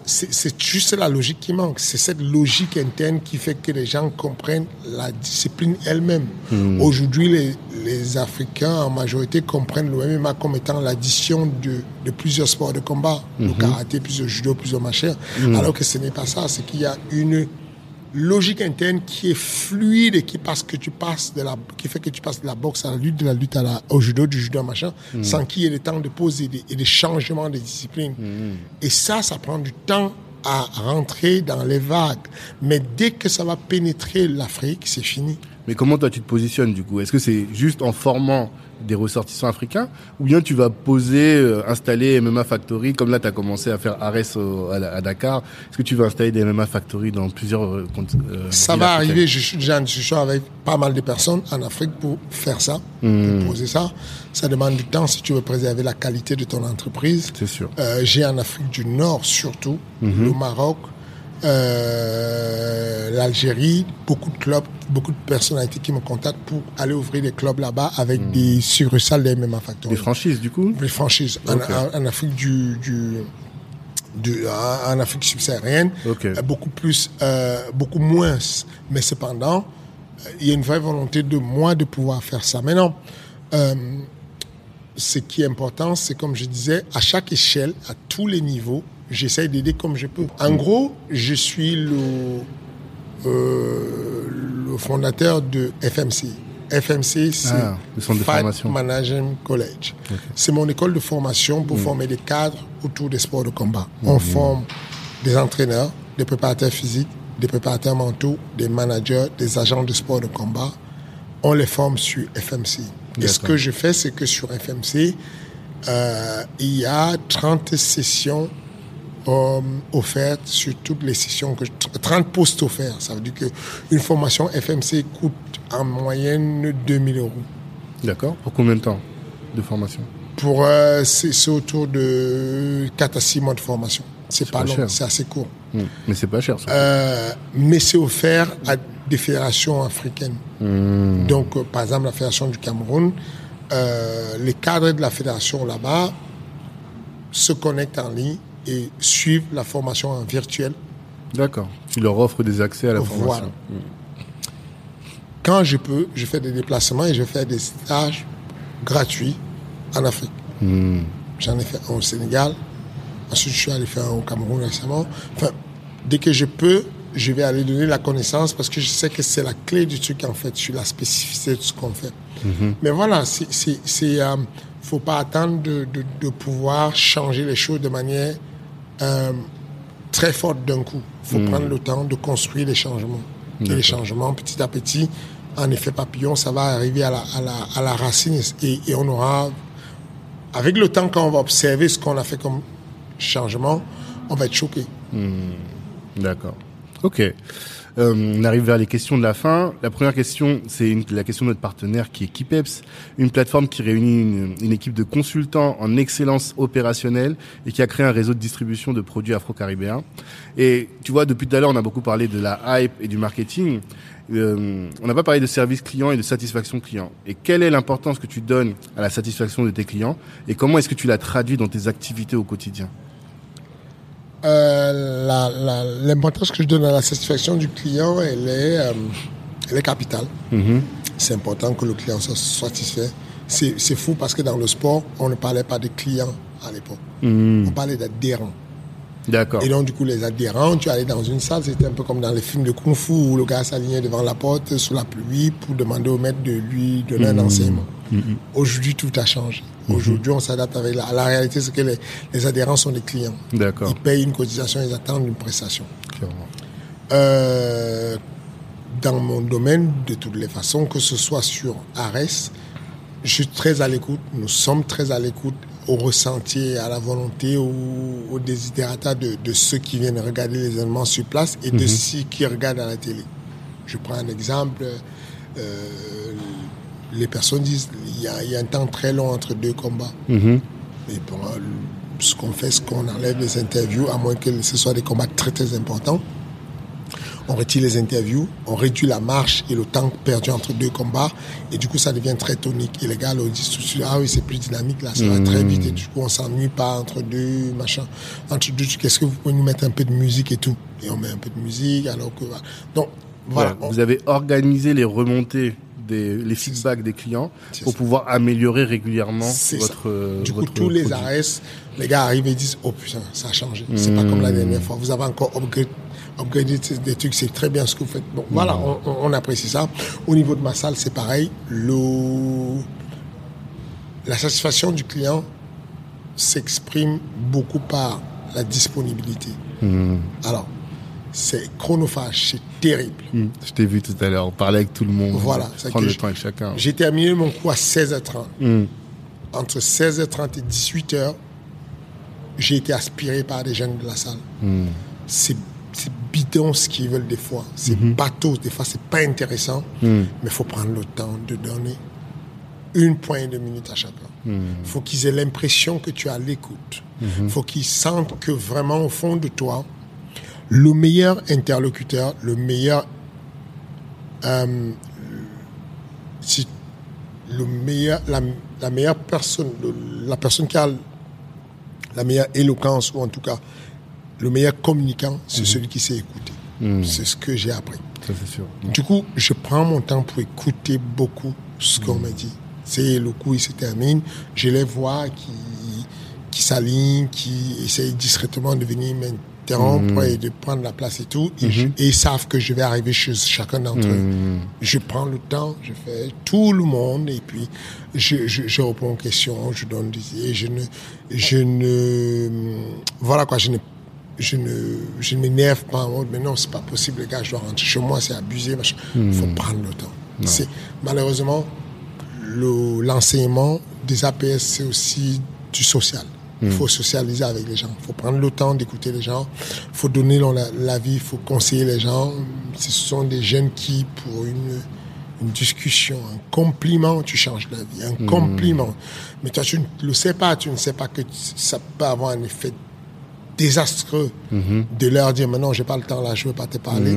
C'est juste la logique qui manque. C'est cette logique interne qui fait que les gens comprennent la discipline elle-même. Aujourd'hui, les, les, Africains en majorité comprennent le MMA comme étant l'addition de, de, plusieurs sports de combat, le karaté, plus le judo, plus le machin, alors que ce n'est pas ça. C'est qu'il y a une logique interne qui est fluide et qui passe que tu passes de la qui fait que tu passes de la boxe à la lutte de la lutte à la, au judo du judo machin Mm. sans qu'il y ait le temps de pause et des, et des changements de discipline Mm. et ça ça prend du temps à rentrer dans les vagues mais dès que ça va pénétrer l'Afrique c'est fini Mais comment toi tu te positionnes du coup? Est-ce que c'est juste en formant des ressortissants africains ou bien tu vas poser, euh, installer MMA Factory comme là tu as commencé à faire Ares au- à, à Dakar. Est-ce que tu vas installer des MMA Factory dans plusieurs euh, euh, ça va arriver je suis en discussion avec pas mal de personnes en Afrique pour faire ça pour poser ça. Ça demande du temps si tu veux préserver la qualité de ton entreprise. C'est sûr. Euh, j'ai en Afrique du Nord surtout, Mhm. le Maroc, euh, l'Algérie, beaucoup de clubs, beaucoup de personnalités qui me contactent pour aller ouvrir des clubs là-bas avec des succursales des MMA Factory. Des franchises du coup Des franchises. En, Ok. en- en Afrique du, du, du- en Afrique subsaharienne, Ok. euh, beaucoup plus, euh, beaucoup moins. Mais cependant, euh, il y a une vraie volonté de moi de pouvoir faire ça. Maintenant, euh, ce qui est important, c'est comme je disais, à chaque échelle, à tous les niveaux, j'essaie d'aider comme je peux. En gros, je suis le, euh, le fondateur de FMC. FMC, c'est Ah, Fight. Management College. C'est mon école de formation Mm. pour former des cadres autour des sports de combat. On forme des entraîneurs, des préparateurs physiques, des préparateurs mentaux, des managers, des agents de sport de combat. On les forme sur FMC. Et ce que je fais, c'est que sur FMC, euh, il y a 30 sessions euh, offertes sur toutes les sessions, que je- 30 postes offerts. Ça veut dire qu'une formation FMC coûte en moyenne 2000 euros. D'accord. Pour combien de temps de formation? Pour, euh, c'est autour de 4 à 6 mois de formation. C'est pas pas long, cher. c'est assez court. Hmm. Mais c'est pas cher ça. Mais c'est offert à des fédérations africaines. Hmm. Donc, euh, par exemple, la fédération du Cameroun, euh, les cadres de la fédération là-bas se connectent en ligne et suivent la formation en virtuel. D'accord. Tu leur offres des accès à la Voilà. formation. Quand je peux, je fais des déplacements et je fais des stages gratuits en Afrique. Hmm. J'en ai fait un au Sénégal. Ensuite, je suis allé faire un au Cameroun récemment. Enfin, dès que je peux, je vais aller donner la connaissance parce que je sais que c'est la clé du truc, en fait, sur la spécificité de ce qu'on fait. Mais voilà, c'est, c'est, c'est, euh, faut pas attendre de, de, de pouvoir changer les choses de manière euh, très forte d'un coup. faut prendre le temps de construire les changements. Et les changements, petit à petit, en effet papillon, ça va arriver à la, à la, à la racine et, et on aura avec le temps, quand on va observer ce qu'on a fait comme changement, on va être choqué. D'accord. Ok. Euh, on arrive vers les questions de la fin. La première question, c'est la question de notre partenaire qui est Kipeps, une plateforme qui réunit une, une équipe de consultants en excellence opérationnelle et qui a créé un réseau de distribution de produits afro-caribéens. Et tu vois, depuis tout à l'heure, on a beaucoup parlé de la hype et du marketing. Euh, on n'a pas parlé de service client et de satisfaction client. Et quelle est l'importance que tu donnes à la satisfaction de tes clients et comment est-ce que tu la traduis dans tes activités au quotidien? Euh, L'importance que je donne à la satisfaction du client, elle est, euh, elle est capitale. C'est important que le client soit satisfait. C'est c'est fou parce que dans le sport, on ne parlait pas de clients à l'époque. On parlait d'adhérents. D'accord. Et donc, du coup, les adhérents, tu allais dans une salle, c'était un peu comme dans les films de Kung Fu où le gars s'alignait devant la porte sous la pluie pour demander au maître de lui donner un enseignement. Aujourd'hui, tout a changé. Aujourd'hui, on s'adapte avec la, la réalité, c'est que les, les adhérents sont des clients. D'accord. Ils payent une cotisation, ils attendent une prestation. Clairement. Euh, dans mon domaine, de toutes les façons, que ce soit sur Ares, je suis très à l'écoute, nous sommes très à l'écoute au ressenti, à la volonté, au, au désiderata de, de ceux qui viennent regarder les événements sur place et de ceux qui regardent à la télé. Je prends un exemple. euh, les personnes disent il y, a, il y a un temps très long entre deux combats. Mhm. Et pour euh, ce qu'on fait, c'est qu'on enlève les interviews, à moins que ce soit des combats très très importants. On retire les interviews, on réduit la marche et le temps perdu entre deux combats, et du coup ça devient très tonique. Et les gars le disent tout de suite, ah oui c'est plus dynamique là, ça va très vite, et du coup on s'ennuie pas entre deux machins. Entre deux, qu'est-ce que vous pouvez nous mettre un peu de musique et tout? Et on met un peu de musique, alors que. Donc voilà. Voilà, Vous avez organisé les remontées, des, les feedbacks des clients pour ça. pouvoir améliorer régulièrement votre. euh, Du coup, votre tous les. ARS, les gars arrivent et disent Oh putain, ça a changé. C'est pas comme la dernière fois. Vous avez encore upgrade, upgradé des trucs, c'est très bien ce que vous faites. Donc voilà, on, on- apprécie ça. Au niveau de ma salle, c'est pareil. Le... La satisfaction du client s'exprime beaucoup par la disponibilité. Alors, c'est chronophage, c'est terrible. Hmm, Je t'ai vu tout à l'heure, on parlait avec tout le monde. Voilà, c'est prendre le temps avec chacun. J'ai terminé mon cours à 16h30. Hmm. entre 16h30 et 18h, j'ai été aspiré par des jeunes de la salle. C'est c'est bidon ce qu'ils veulent des fois. C'est bateau, des fois c'est pas intéressant, mais il faut prendre le temps de donner une poignée de minutes à chacun. Il faut qu'ils aient l'impression que tu as l'écoute. Il faut qu'ils sentent que vraiment au fond de toi, le meilleur interlocuteur, le meilleur euh, si le meilleur, la, la meilleure personne, le- la personne qui a la meilleure éloquence, ou en tout cas le meilleur communicant, c'est celui qui sait écouter. C'est ce que j'ai appris. Ça, c'est sûr. Du coup, je prends mon temps pour écouter beaucoup ce qu'on me dit. C'est le coup, il se termine. Je les vois qui, qui s'alignent, qui essayent discrètement de venir et de prendre la place et tout. Et, je- et ils savent que je vais arriver chez chacun d'entre eux. Je prends le temps, je fais tout le monde et puis je, je, je réponds aux questions, je donne des idées. Je ne, je ne, voilà quoi, je ne je ne, je ne m'énerve pas en mode, mais non, c'est pas possible, les gars, je dois rentrer chez moi, c'est abusé. Il faut prendre le temps. C'est, malheureusement, le, l'enseignement des APS, c'est aussi du social. Il faut socialiser avec les gens. Il faut prendre le temps d'écouter les gens. Il faut donner leur la, la vie. Il faut conseiller les gens. Ce sont des jeunes qui, pour une, une discussion, un compliment, tu changes la vie. Un compliment. Mais toi, tu ne le sais pas. Tu ne sais pas que ça peut avoir un effet désastreux de leur dire maintenant j'ai pas le temps là je veux pas te parler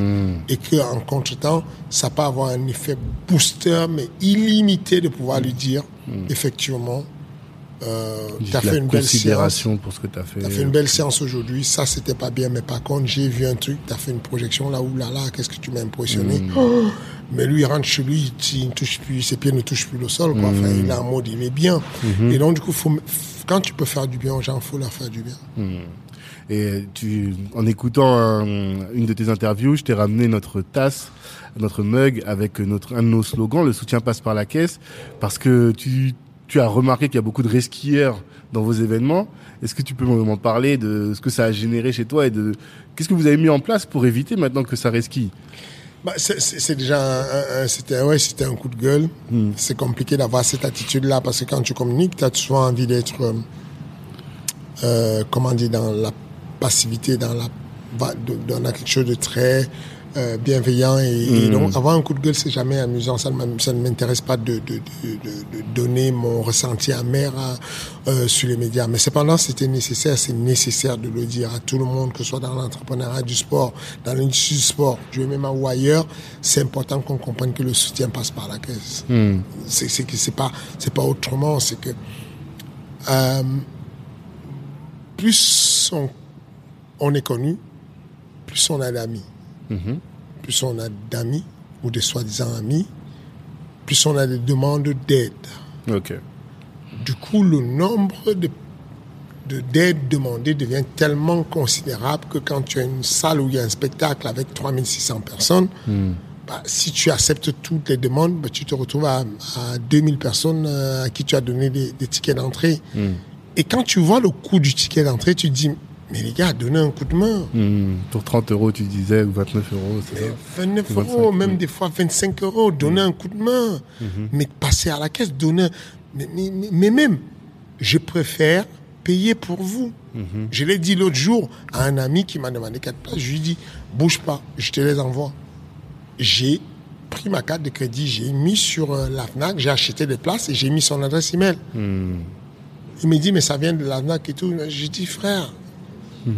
et que en contretemps ça peut avoir un effet booster mais illimité de pouvoir lui dire effectivement euh, t'as la fait une belle séance pour ce que tu as fait. T'as fait une belle séance aujourd'hui, ça c'était pas bien, mais par contre j'ai vu un truc, t'as fait une projection là, où là là, qu'est-ce que tu m'as impressionné? Oh mais lui il rentre chez lui, il, il ne touche plus, ses pieds ne touchent plus le sol, quoi. Enfin, il est en mode, il est bien. Et donc du coup, faut, quand tu peux faire du bien aux gens, faut leur faire du bien. Et tu, en écoutant un- une de tes interviews, je t'ai ramené notre tasse, notre mug avec notre un de nos slogans, le soutien passe par la caisse, parce que tu, tu as remarqué qu'il y a beaucoup de resquilleurs dans vos événements. Est-ce que tu peux m'en parler de ce que ça a généré chez toi et de qu'est-ce que vous avez mis en place pour éviter maintenant que ça resquille? Bah, c'est- déjà un, c'était ouais, c'était un coup de gueule. C'est compliqué d'avoir cette attitude-là parce que quand tu communiques, tu as souvent envie d'être, euh, euh, comment dire, dans la passivité, dans la, dans quelque chose de très euh, bienveillant. Et, et donc, avoir un coup de gueule, c'est jamais amusant. Ça ne m'am- ça ne m'intéresse pas de, de, de, de- donner mon ressenti amer à- euh, sur les médias. Mais cependant, c'était nécessaire. C'est nécessaire de le dire à tout le monde, que ce soit dans l'entrepreneuriat du sport, dans l'industrie du sport, du MMA ou ailleurs. C'est important qu'on comprenne que le soutien passe par la caisse. C'est c'est que c'est pas c'est pas autrement. C'est que euh, plus on, on est connu, plus on a d'amis. Plus on a d'amis ou de soi-disant amis, plus on a des demandes d'aide. Du coup, le nombre de de- d'aide demandées devient tellement considérable que quand tu as une salle où il y a un spectacle avec 3600 personnes, bah, si tu acceptes toutes les demandes, bah, tu te retrouves à, à 2000 personnes euh, à qui tu as donné des, des tickets d'entrée. Et quand tu vois le coût du ticket d'entrée, tu te dis, mais les gars, donnez un coup de main. Hmm. Pour 30 euros, tu disais, ou 29 euros, c'est ça 29 25, euros, même des fois 25 euros, donner un coup de main. Mais passer à la caisse, donner. Mais, mais- mais- mais même, je préfère payer pour vous. Je l'ai dit l'autre jour à un ami qui m'a demandé quatre places. Je lui ai dit, bouge pas, je te les envoie. J'ai pris ma carte de crédit, j'ai mis sur euh, la FNAC, j'ai acheté des places et j'ai mis son adresse email. Il me dit, mais ça vient de la FNAC et tout. J'ai dit, frère,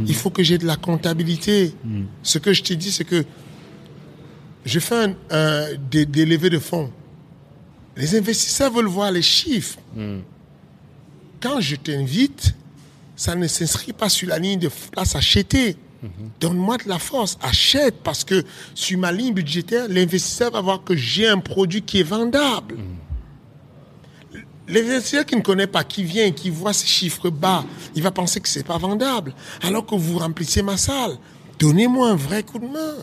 il faut que j'ai de la comptabilité. Ce que je t'ai dit, c'est que je fais un, un- des, des levées de fonds. Les investisseurs veulent voir les chiffres. Quand je t'invite, ça ne s'inscrit pas sur la ligne de place achetée. Donne-moi de la force, achète, parce que sur ma ligne budgétaire, l'investisseur va voir que j'ai un produit qui est vendable. L'investisseur qui ne connaît pas, qui vient, qui voit ces chiffres bas, il va penser que c'est pas vendable. Alors que vous remplissez ma salle, donnez-moi un vrai coup de main.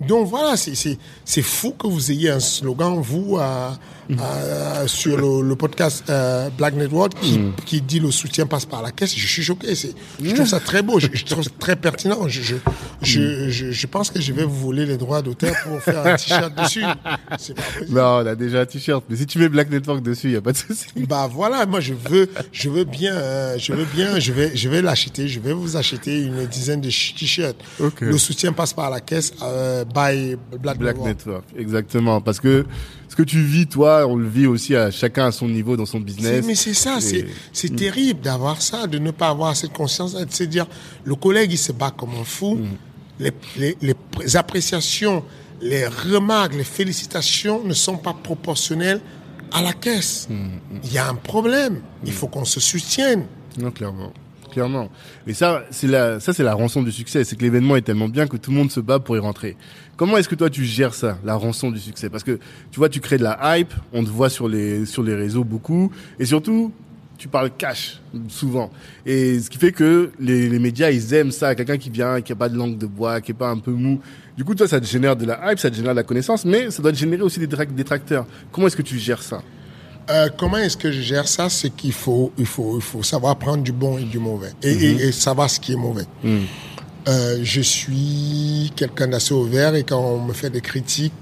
Donc voilà, c'est- fou que vous ayez un slogan, vous, à- à- sur le, le podcast euh, Black Network, qui, qui dit le soutien passe par la caisse. Je suis choqué. c'est- Je trouve ça très beau, je, je trouve ça très pertinent. Je, je, je, je, je pense que je vais vous voler les droits d'auteur pour faire un t-shirt dessus. C'est pas possible. Non, on a déjà un t-shirt. Mais si tu mets Black Network dessus, il n'y a pas de souci. Bah voilà, moi je veux, je veux bien, euh, je veux bien, je vais, je vais l'acheter, je vais vous acheter une dizaine de t-shirts. Ok. Le soutien passe par la caisse, euh, by Black, Black Network. Network, exactement. Parce que ce que tu vis, toi, on le vit aussi à chacun à son niveau dans son business. Mais c'est ça, Et- c'est c'est terrible d'avoir ça, de ne pas avoir cette conscience, de se dire, le collègue il se bat comme un fou, Mm. Les, les, les pr- appréciations, les remarques, les félicitations ne sont pas proportionnelles à la caisse. Mm, Il y a un problème, il faut qu'on se soutienne. Non, clairement. Clairement. Et ça, c'est la, ça, c'est la rançon du succès. C'est que l'événement est tellement bien que tout le monde se bat pour y rentrer. Comment est-ce que toi, tu gères ça, la rançon du succès? Parce que, tu vois, tu crées de la hype, on te voit sur les, sur les réseaux beaucoup, et surtout, tu parles cash, souvent. Et ce qui fait que les, les médias, ils aiment ça. Quelqu'un qui vient, qui a pas de langue de bois, qui est pas un peu mou. Du coup, toi, ça te génère de la hype, ça te génère de la connaissance, mais ça doit te générer aussi des détrac- détracteurs. Comment est-ce que tu gères ça? Euh, comment est-ce que je gère ça? C'est qu'il faut, il faut, il faut savoir prendre du bon et du mauvais et, et- et savoir ce qui est mauvais. Euh, je suis quelqu'un d'assez ouvert et quand on me fait des critiques,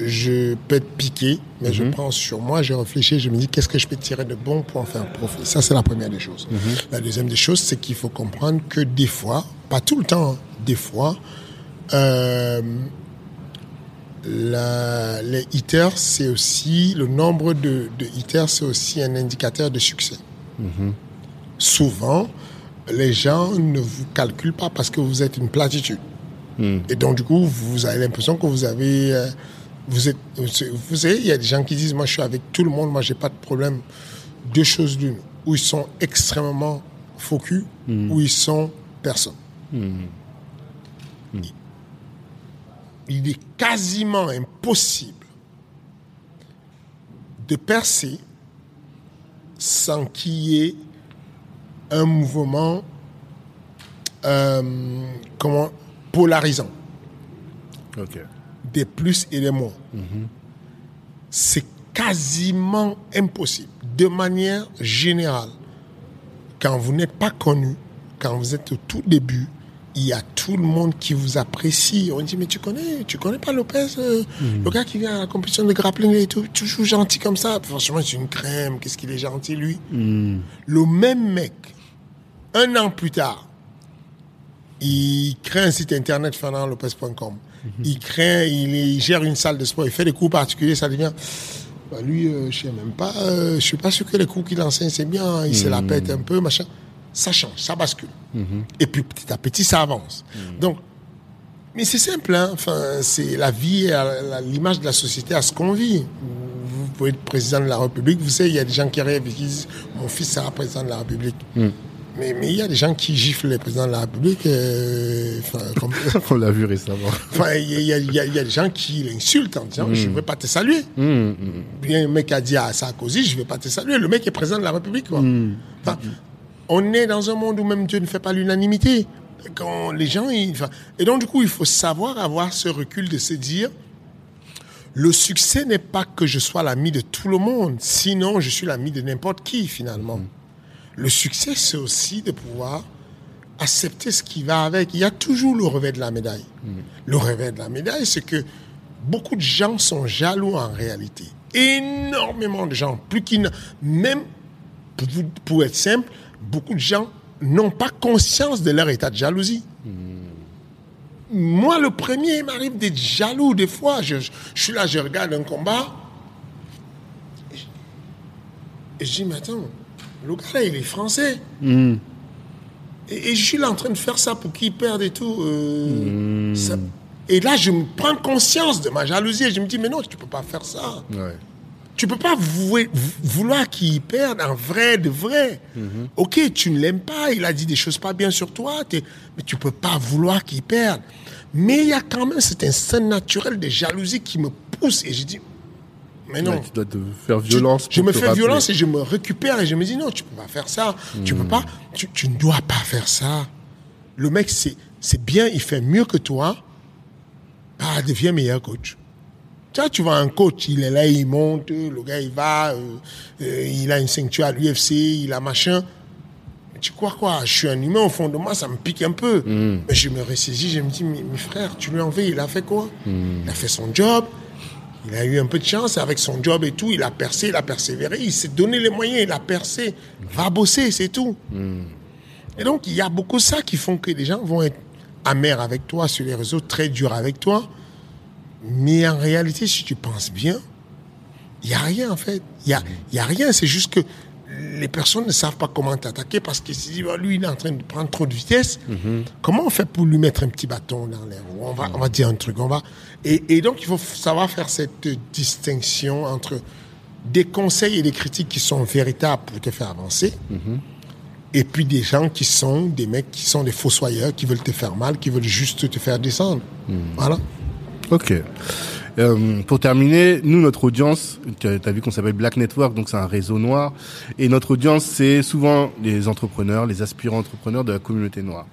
je peux être piqué, mais je prends sur moi, je réfléchis, je me dis qu'est-ce que je peux tirer de bon pour en faire profit? Ça, c'est la première des choses. La deuxième des choses, c'est qu'il faut comprendre que des fois, pas tout le temps, hein, des fois, euh, la- les hitters, c'est aussi, le nombre de, de hitters, c'est aussi un indicateur de succès. Souvent, les gens ne vous calculent pas parce que vous êtes une platitude. Et donc, du coup, vous avez l'impression que vous avez. euh, vous êtes. Vous savez, il y a des gens qui disent Moi, je suis avec tout le monde, moi, j'ai pas de problème. Deux choses d'une. Où ils sont extrêmement focus, ou ils sont personne. Il est quasiment impossible de percer sans qu'il y ait un mouvement euh, comment, polarisant. Des plus et des moins. C'est quasiment impossible. De manière générale, quand vous n'êtes pas connu, quand vous êtes au tout début, il y a tout le monde qui vous apprécie. On dit, mais tu connais, tu connais pas Lopez, euh, le gars qui vient à la compétition de grappling et tout, toujours gentil comme ça. Franchement, c'est une crème, qu'est-ce qu'il est gentil, lui. Le même mec, un an plus tard, il crée un site internet fernandlopez.com. Il crée, il, il gère une salle de sport, il fait des cours particuliers, ça devient. Bah, lui, euh, je sais même pas, euh, je suis pas sûr que les cours qu'il enseigne c'est bien, il se la pète un peu, machin. Ça change, ça bascule. Et puis petit à petit, ça avance. Donc, mais c'est simple, hein. Enfin, c'est la vie, l'image de la société à ce qu'on vit. Vous pouvez être président de la République, vous savez, il y a des gens qui rêvent et qui disent mon fils sera président de la République. Mais mais il y a des gens qui giflent les présidents de la République. euh, comme- On l'a vu récemment. Il y, y a- y des gens qui l'insultent en disant Je ne vais pas te saluer. Bien, le mec a dit à Sarkozy Je ne vais pas te saluer. Le mec est président de la République. quoi. Enfin, on est dans un monde où même Dieu ne fait pas l'unanimité. quand les gens, ils- et donc du coup, il faut savoir avoir ce recul de se dire, le succès n'est pas que je sois l'ami de tout le monde, sinon je suis l'ami de n'importe qui finalement. Le succès, c'est aussi de pouvoir accepter ce qui va avec. Il y a toujours le revers de la médaille. Le revers de la médaille, c'est que beaucoup de gens sont jaloux en réalité. Énormément de gens, plus qu'ils même pour, être simple, beaucoup de gens n'ont pas conscience de leur état de jalousie. Moi, le premier, il m'arrive d'être jaloux des fois. Je, je- je suis là, je regarde un combat. Et je, et je dis, mais attends, le gars il est français. Et, et je suis là en train de faire ça pour qu'il perde et tout. euh, ça- et là, je me prends conscience de ma jalousie et je me dis, mais non, tu peux pas faire ça. Ouais. Tu peux pas vouer- vou- vouloir qu'il perde en vrai de vrai. Ok, tu ne l'aimes pas, il a dit des choses pas bien sur toi, mais tu peux pas vouloir qu'il perde. Mais il y a quand même cet instinct naturel de jalousie qui me pousse et je dis, mais non. Tu dois te faire Tu- violence. je me fais rappeler. violence et je me récupère et je me dis non, tu peux pas faire ça. Tu peux pas, tu, tu ne dois pas faire ça. Le mec, c'est, c'est bien, il fait mieux que toi. Ah, deviens meilleur coach. Tu vois, tu vois un coach, il est là, il monte, le gars, il va, euh, euh, il a une ceinture à l'UFC, il a machin. Mais Tu crois quoi? Je suis un humain au fond de moi, ça me pique un peu. Mais je me ressaisis, je me dis, mais, mais frère, tu lui en veux, il a fait quoi? Il a fait son job, il a eu un peu de chance avec son job et tout, il a percé, il a persévéré, il s'est donné les moyens, il a percé. Va bosser, c'est tout. Et donc, il y a beaucoup ça qui font que les gens vont être amers avec toi sur les réseaux, très durs avec toi. Mais en réalité, si tu penses bien, il n'y a rien en fait. Il n'y a, y a rien. C'est juste que les personnes ne savent pas comment t'attaquer parce qu'ils se disent, lui, il est en train de prendre trop de vitesse. Comment on fait pour lui mettre un petit bâton dans l'air on va, on va dire un truc. On va... et, et donc, il faut savoir faire cette distinction entre des conseils et des critiques qui sont véritables pour te faire avancer. Et puis des gens qui sont des mecs qui sont des fossoyeurs, qui veulent te faire mal, qui veulent juste te faire descendre. Voilà. Ok. Euh, pour terminer, nous, notre audience, tu as vu qu'on s'appelle Black Network, donc c'est un réseau noir. Et notre audience, c'est souvent les entrepreneurs, les aspirants entrepreneurs de la communauté noire.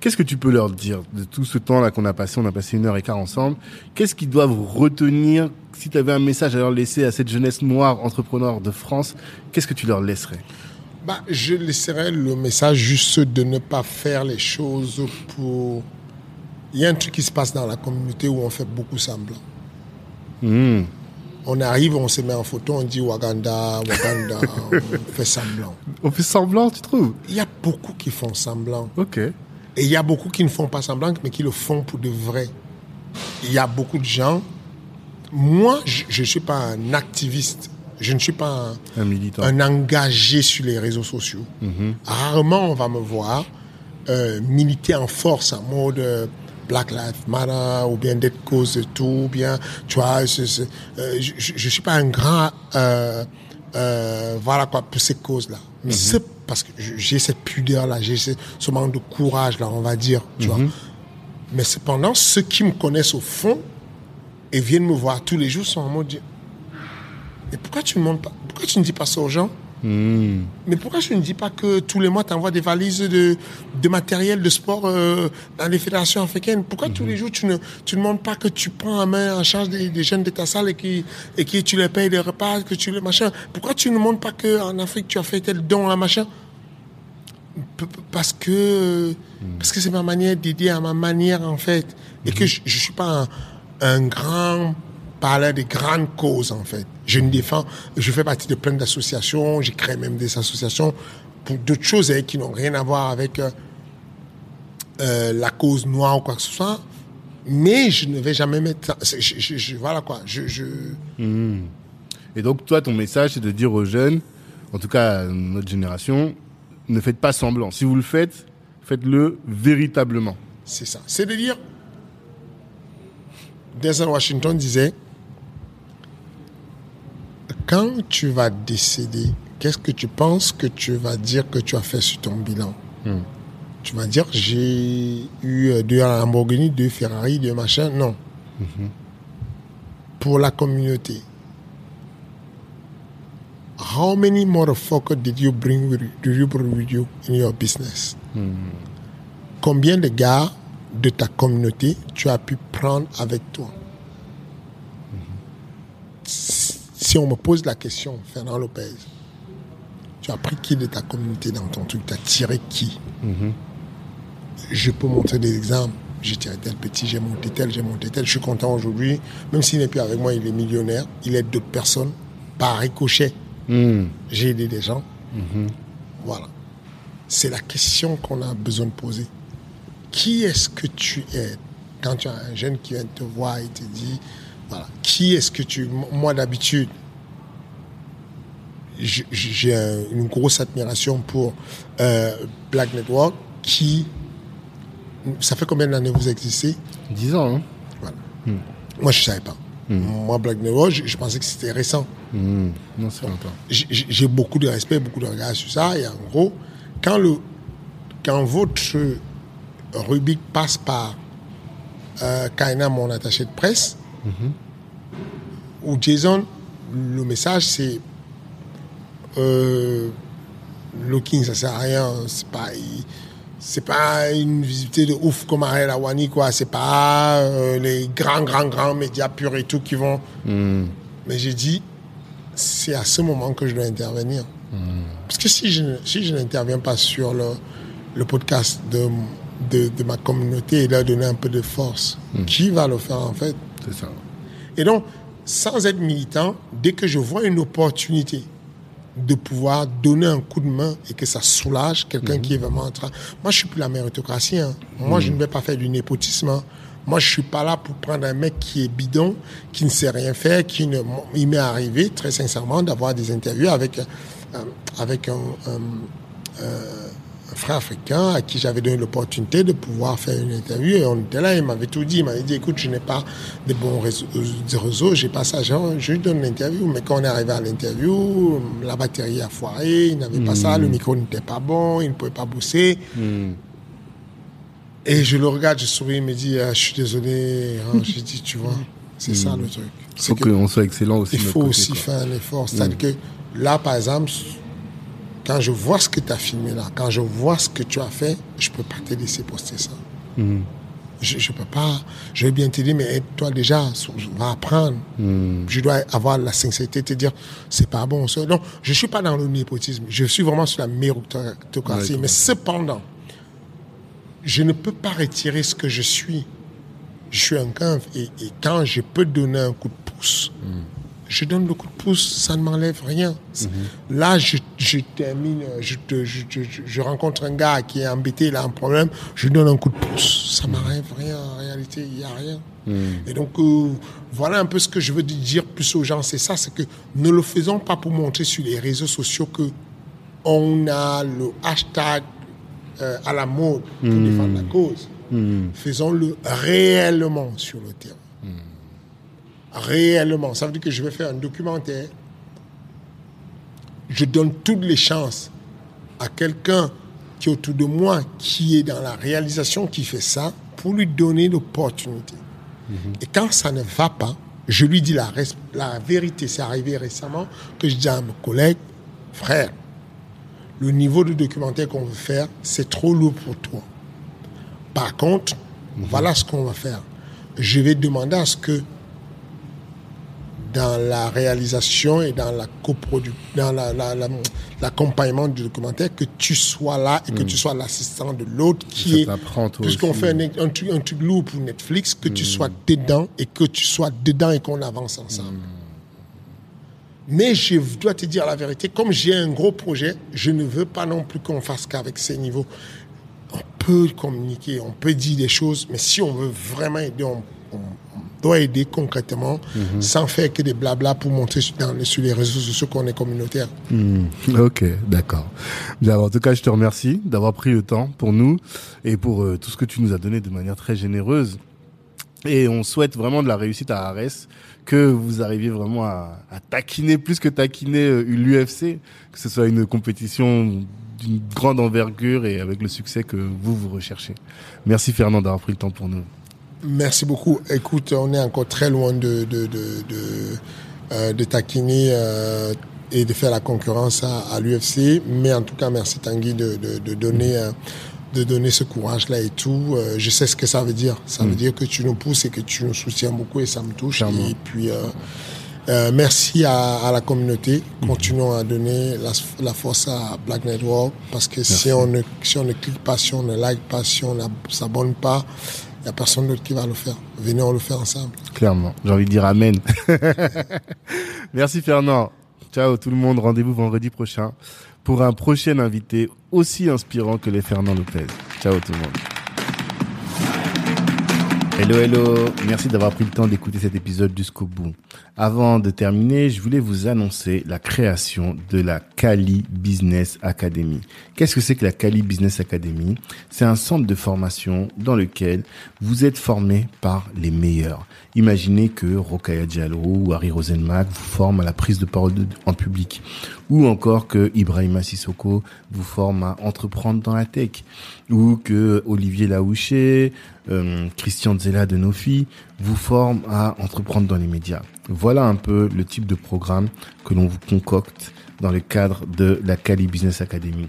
Qu'est-ce que tu peux leur dire de tout ce temps-là qu'on a passé? On a passé une heure et quart ensemble. Qu'est-ce qu'ils doivent retenir? Si tu avais un message à leur laisser à cette jeunesse noire entrepreneur de France, qu'est-ce que tu leur laisserais? Bah, je laisserai le message juste de ne pas faire les choses pour. Il y a un truc qui se passe dans la communauté où on fait beaucoup semblant. Hmm. On arrive, on se met en photo, on dit Waganda, Waganda, on fait semblant. On fait semblant, tu trouves Il y a beaucoup qui font semblant. Ok. Et il y a beaucoup qui ne font pas semblant, mais qui le font pour de vrai. Il y a beaucoup de gens. Moi, je ne suis pas un activiste. Je ne suis pas un, Un militant. un engagé sur les réseaux sociaux. Rarement on va me voir euh, militer en force en mode euh, Black Lives Matter ou bien d'être cause de tout, ou bien, tu vois, euh, je ne suis pas un grand, euh, euh, voilà quoi, pour ces causes-là. Mais c'est parce que j'ai cette pudeur-là, j'ai ce, manque de courage-là, on va dire, tu vois. Mais cependant, ceux qui me connaissent au fond et viennent me voir tous les jours sont en mode, mais pourquoi tu ne montres pas, pourquoi tu ne dis pas ça aux gens? Hmm. mais pourquoi tu ne dis pas que tous les mois, tu envoies des valises de, de matériel de sport euh, dans les fédérations africaines? Pourquoi tous les jours, tu ne, tu ne montres pas que tu prends en main en charge des, des jeunes de ta salle et que, et que tu les payes des repas, que tu les machin Pourquoi tu ne montres pas qu'en Afrique, tu as fait tel don à machin? Parce que parce que c'est ma manière d'aider à ma manière en fait. Et que je, je suis pas un, un grand parleur des grandes causes en fait je ne défends je fais partie de plein d'associations j'ai créé même des associations pour d'autres choses hein, qui n'ont rien à voir avec euh, euh, la cause noire ou quoi que ce soit mais je ne vais jamais mettre ça- je, je- je- voilà quoi je, je Et donc, toi, ton message, c'est de dire aux jeunes, en tout cas à notre génération, ne faites pas semblant. Si vous le faites, faites-le véritablement. C'est ça. C'est de dire, Denzel Washington disait, quand tu vas décéder, qu'est-ce que tu penses que tu vas dire que tu as fait sur ton bilan? Tu vas dire, j'ai eu euh, deux Lamborghini, deux Ferrari, deux machins. Non. Pour la communauté. How many motherfuckers did you bring with you, did you bring with you in your business? combien de gars de ta communauté tu as pu prendre avec toi? Si on me pose la question, Fernand Lopez, tu as pris qui de ta communauté dans ton truc? Tu as tiré qui? Je peux montrer des exemples. J'ai tiré tel petit, j'ai monté tel, j'ai monté tel. Je suis content aujourd'hui. Même s'il n'est plus avec moi, il est millionnaire. Il aide d'autres personnes par ricochet. J'ai aidé des gens. Voilà. C'est la question qu'on a besoin de poser. Qui est-ce que tu es? Quand tu as un jeune qui vient te voir et te dit, voilà, qui est-ce que tu... Moi, d'habitude, j'ai une grosse admiration pour euh, Black Network qui... Ça fait combien d'années vous existez? 10 ans, hein Voilà. Moi, je ne savais pas. Moi, Black Network, je, pensais que c'était récent. Non, c'est. J'ai beaucoup de respect, beaucoup de regard sur ça. Et en gros, quand, le, quand votre rubrique passe par euh, Kaina, mon attaché de presse, ou Jason, le message c'est euh, looking, ça sert à rien. C'est pas, c'est pas une visibilité de ouf comme Ariel Awani, quoi. C'est pas euh, les grands, grands, grands médias purs et tout qui vont. Mais j'ai dit, c'est à ce moment que je dois intervenir. Parce que si je, si je n'interviens pas sur le, le podcast de, de, de, ma communauté et leur donner un peu de force, qui va le faire en fait? C'est ça. Et donc, sans être militant, dès que je vois une opportunité de pouvoir donner un coup de main et que ça soulage quelqu'un qui est vraiment en train. Moi, je suis plus la méritocratie. Hein. Moi, je ne vais pas faire du népotisme. Hein. Moi, je suis pas là pour prendre un mec qui est bidon, qui ne sait rien faire, qui ne. Il m'est arrivé, très sincèrement, d'avoir des interviews avec, euh, avec un, un, un, frère africain à qui j'avais donné l'opportunité de pouvoir faire une interview. Et on était là, il m'avait tout dit. Il m'avait dit écoute, je n'ai pas de bons réseaux, de réseaux j'ai pas ça. Genre, je lui donne l'interview. Mais quand on est arrivé à l'interview, la batterie a foiré, il n'avait pas ça, le micro n'était pas bon, il ne pouvait pas bosser. Et je le regarde, je souris, il me dit, ah, je suis désolé. Hein. J'ai dit, tu vois, c'est ça le truc. Il faut qu'on soit excellent aussi. Il faut côté, aussi quoi. faire un effort. C'est-à-dire que là, par exemple, quand je vois ce que tu as filmé là, quand je vois ce que tu as fait, je peux pas te laisser poster ça. Je, je peux pas. Je vais bien te dire, mais toi déjà, va apprendre. Je dois avoir la sincérité de te dire, c'est pas bon. Non, je suis pas dans le népotisme. Je suis vraiment sur la méritocratie. Ouais, mais cependant, je ne peux pas retirer ce que je suis. Je suis un cave et, et quand je peux donner un coup de pouce, je donne le coup de pouce, ça ne m'enlève rien. Là, je, je termine, je, te- je, je- je- je rencontre un gars qui est embêté, il a un problème, je lui donne un coup de pouce. Ça m'enlève rien, en réalité, il n'y a rien. Et donc, euh, voilà un peu ce que je veux dire plus aux gens, c'est ça, c'est que ne le faisons pas pour montrer sur les réseaux sociaux que on a le hashtag euh, à la mode pour défendre la cause. Faisons-le réellement sur le terrain. Réellement. Ça veut dire que je vais faire un documentaire. Je donne toutes les chances à quelqu'un qui est autour de moi, qui est dans la réalisation, qui fait ça, pour lui donner l'opportunité. Et quand ça ne va pas, je lui dis la, vérité. C'est arrivé récemment que je dis à mes collègues, frère, le niveau de documentaire qu'on veut faire, c'est trop lourd pour toi. Par contre, voilà ce qu'on va faire. Je vais demander à ce que dans la réalisation et dans la coproduction, dans la- la- la- l'accompagnement du documentaire, que tu sois là et que tu sois l'assistant de l'autre Ça qui est, puisqu'on fait un, un truc, un truc lourd pour Netflix, que tu sois dedans et que tu sois dedans et qu'on avance ensemble. Mais je dois te dire la vérité, comme j'ai un gros projet, je ne veux pas non plus qu'on fasse qu'avec ces niveaux. On peut communiquer, on peut dire des choses, mais si on veut vraiment aider, on- on doit aider concrètement, sans faire que des blabla pour montrer sur, sur les réseaux sociaux qu'on est communautaire. Ok, d'accord. En tout cas, je te remercie d'avoir pris le temps pour nous et pour euh, tout ce que tu nous as donné de manière très généreuse. Et on souhaite vraiment de la réussite à Arès, que vous arriviez vraiment à, à taquiner plus que taquiner euh, l'UFC, que ce soit une compétition d'une grande envergure et avec le succès que vous vous recherchez. Merci Fernand d'avoir pris le temps pour nous. Merci beaucoup. Écoute, on est encore très loin de, de, de, de, euh, de taquiner euh, et de faire la concurrence à, à l'UFC. Mais en tout cas, merci Tanguy de, de, de donner un, de donner ce courage-là et tout. Euh, je sais ce que ça veut dire. Ça veut mm. dire que tu nous pousses et que tu nous soutiens beaucoup et ça me touche. Et puis, euh, euh, merci à, à, la communauté. Mm. Continuons à donner la, la, force à Black Network parce que si on, ne, si on ne clique pas, si on ne like pas, si on ne s'abonne pas, il n'y a personne d'autre qui va le faire. Venez, on le fait ensemble. Clairement. J'ai envie de dire Amen. merci Fernand. Ciao tout le monde. Rendez-vous vendredi prochain pour un prochain invité aussi inspirant que les Fernand Lopez. Ciao tout le monde. Hello, hello. Merci d'avoir pris le temps d'écouter cet épisode jusqu'au bout. Avant de terminer, je voulais vous annoncer la création de la Cali Business Academy. Qu'est-ce que c'est que la Cali Business Academy? C'est un centre de formation dans lequel vous êtes formé par les meilleurs. Imaginez que Rokaya Diallo ou Harry Rosenmack vous forment à la prise de parole en public ou encore que Ibrahima Sissoko vous forme à entreprendre dans la tech ou que Olivier Laouché, euh, Christian Zella de Nofi vous forme à entreprendre dans les médias. Voilà un peu le type de programme que l'on vous concocte dans le cadre de la Cali Business Academy.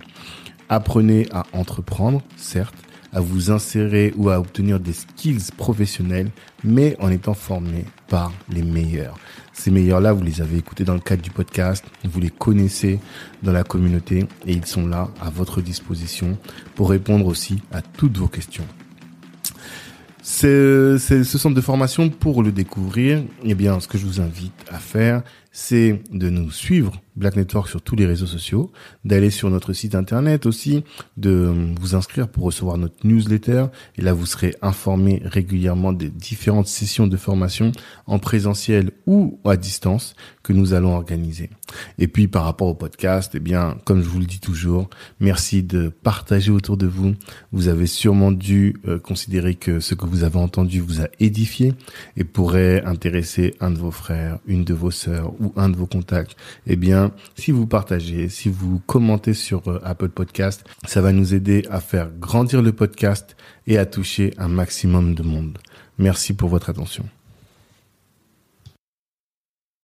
Apprenez à entreprendre, certes, à vous insérer ou à obtenir des skills professionnels, mais en étant formé par les meilleurs. Ces meilleurs-là, vous les avez écoutés dans le cadre du podcast, vous les connaissez dans la communauté et ils sont là à votre disposition pour répondre aussi à toutes vos questions. C'est ce centre de formation pour le découvrir. Eh bien, ce que je vous invite à faire, c'est de nous suivre Black Network sur tous les réseaux sociaux, d'aller sur notre site internet aussi, de vous inscrire pour recevoir notre newsletter. Et là, vous serez informé régulièrement des différentes sessions de formation en présentiel ou à distance que nous allons organiser. Et puis, par rapport au podcast, eh bien, comme je vous le dis toujours, merci de partager autour de vous. Vous avez sûrement dû euh, considérer que ce que vous avez entendu vous a édifié et pourrait intéresser un de vos frères, une de vos sœurs ou un de vos contacts. Eh si vous partagez, si vous commentez sur euh, Apple Podcast, ça va nous aider à faire grandir le podcast et à toucher un maximum de monde. Merci pour votre attention.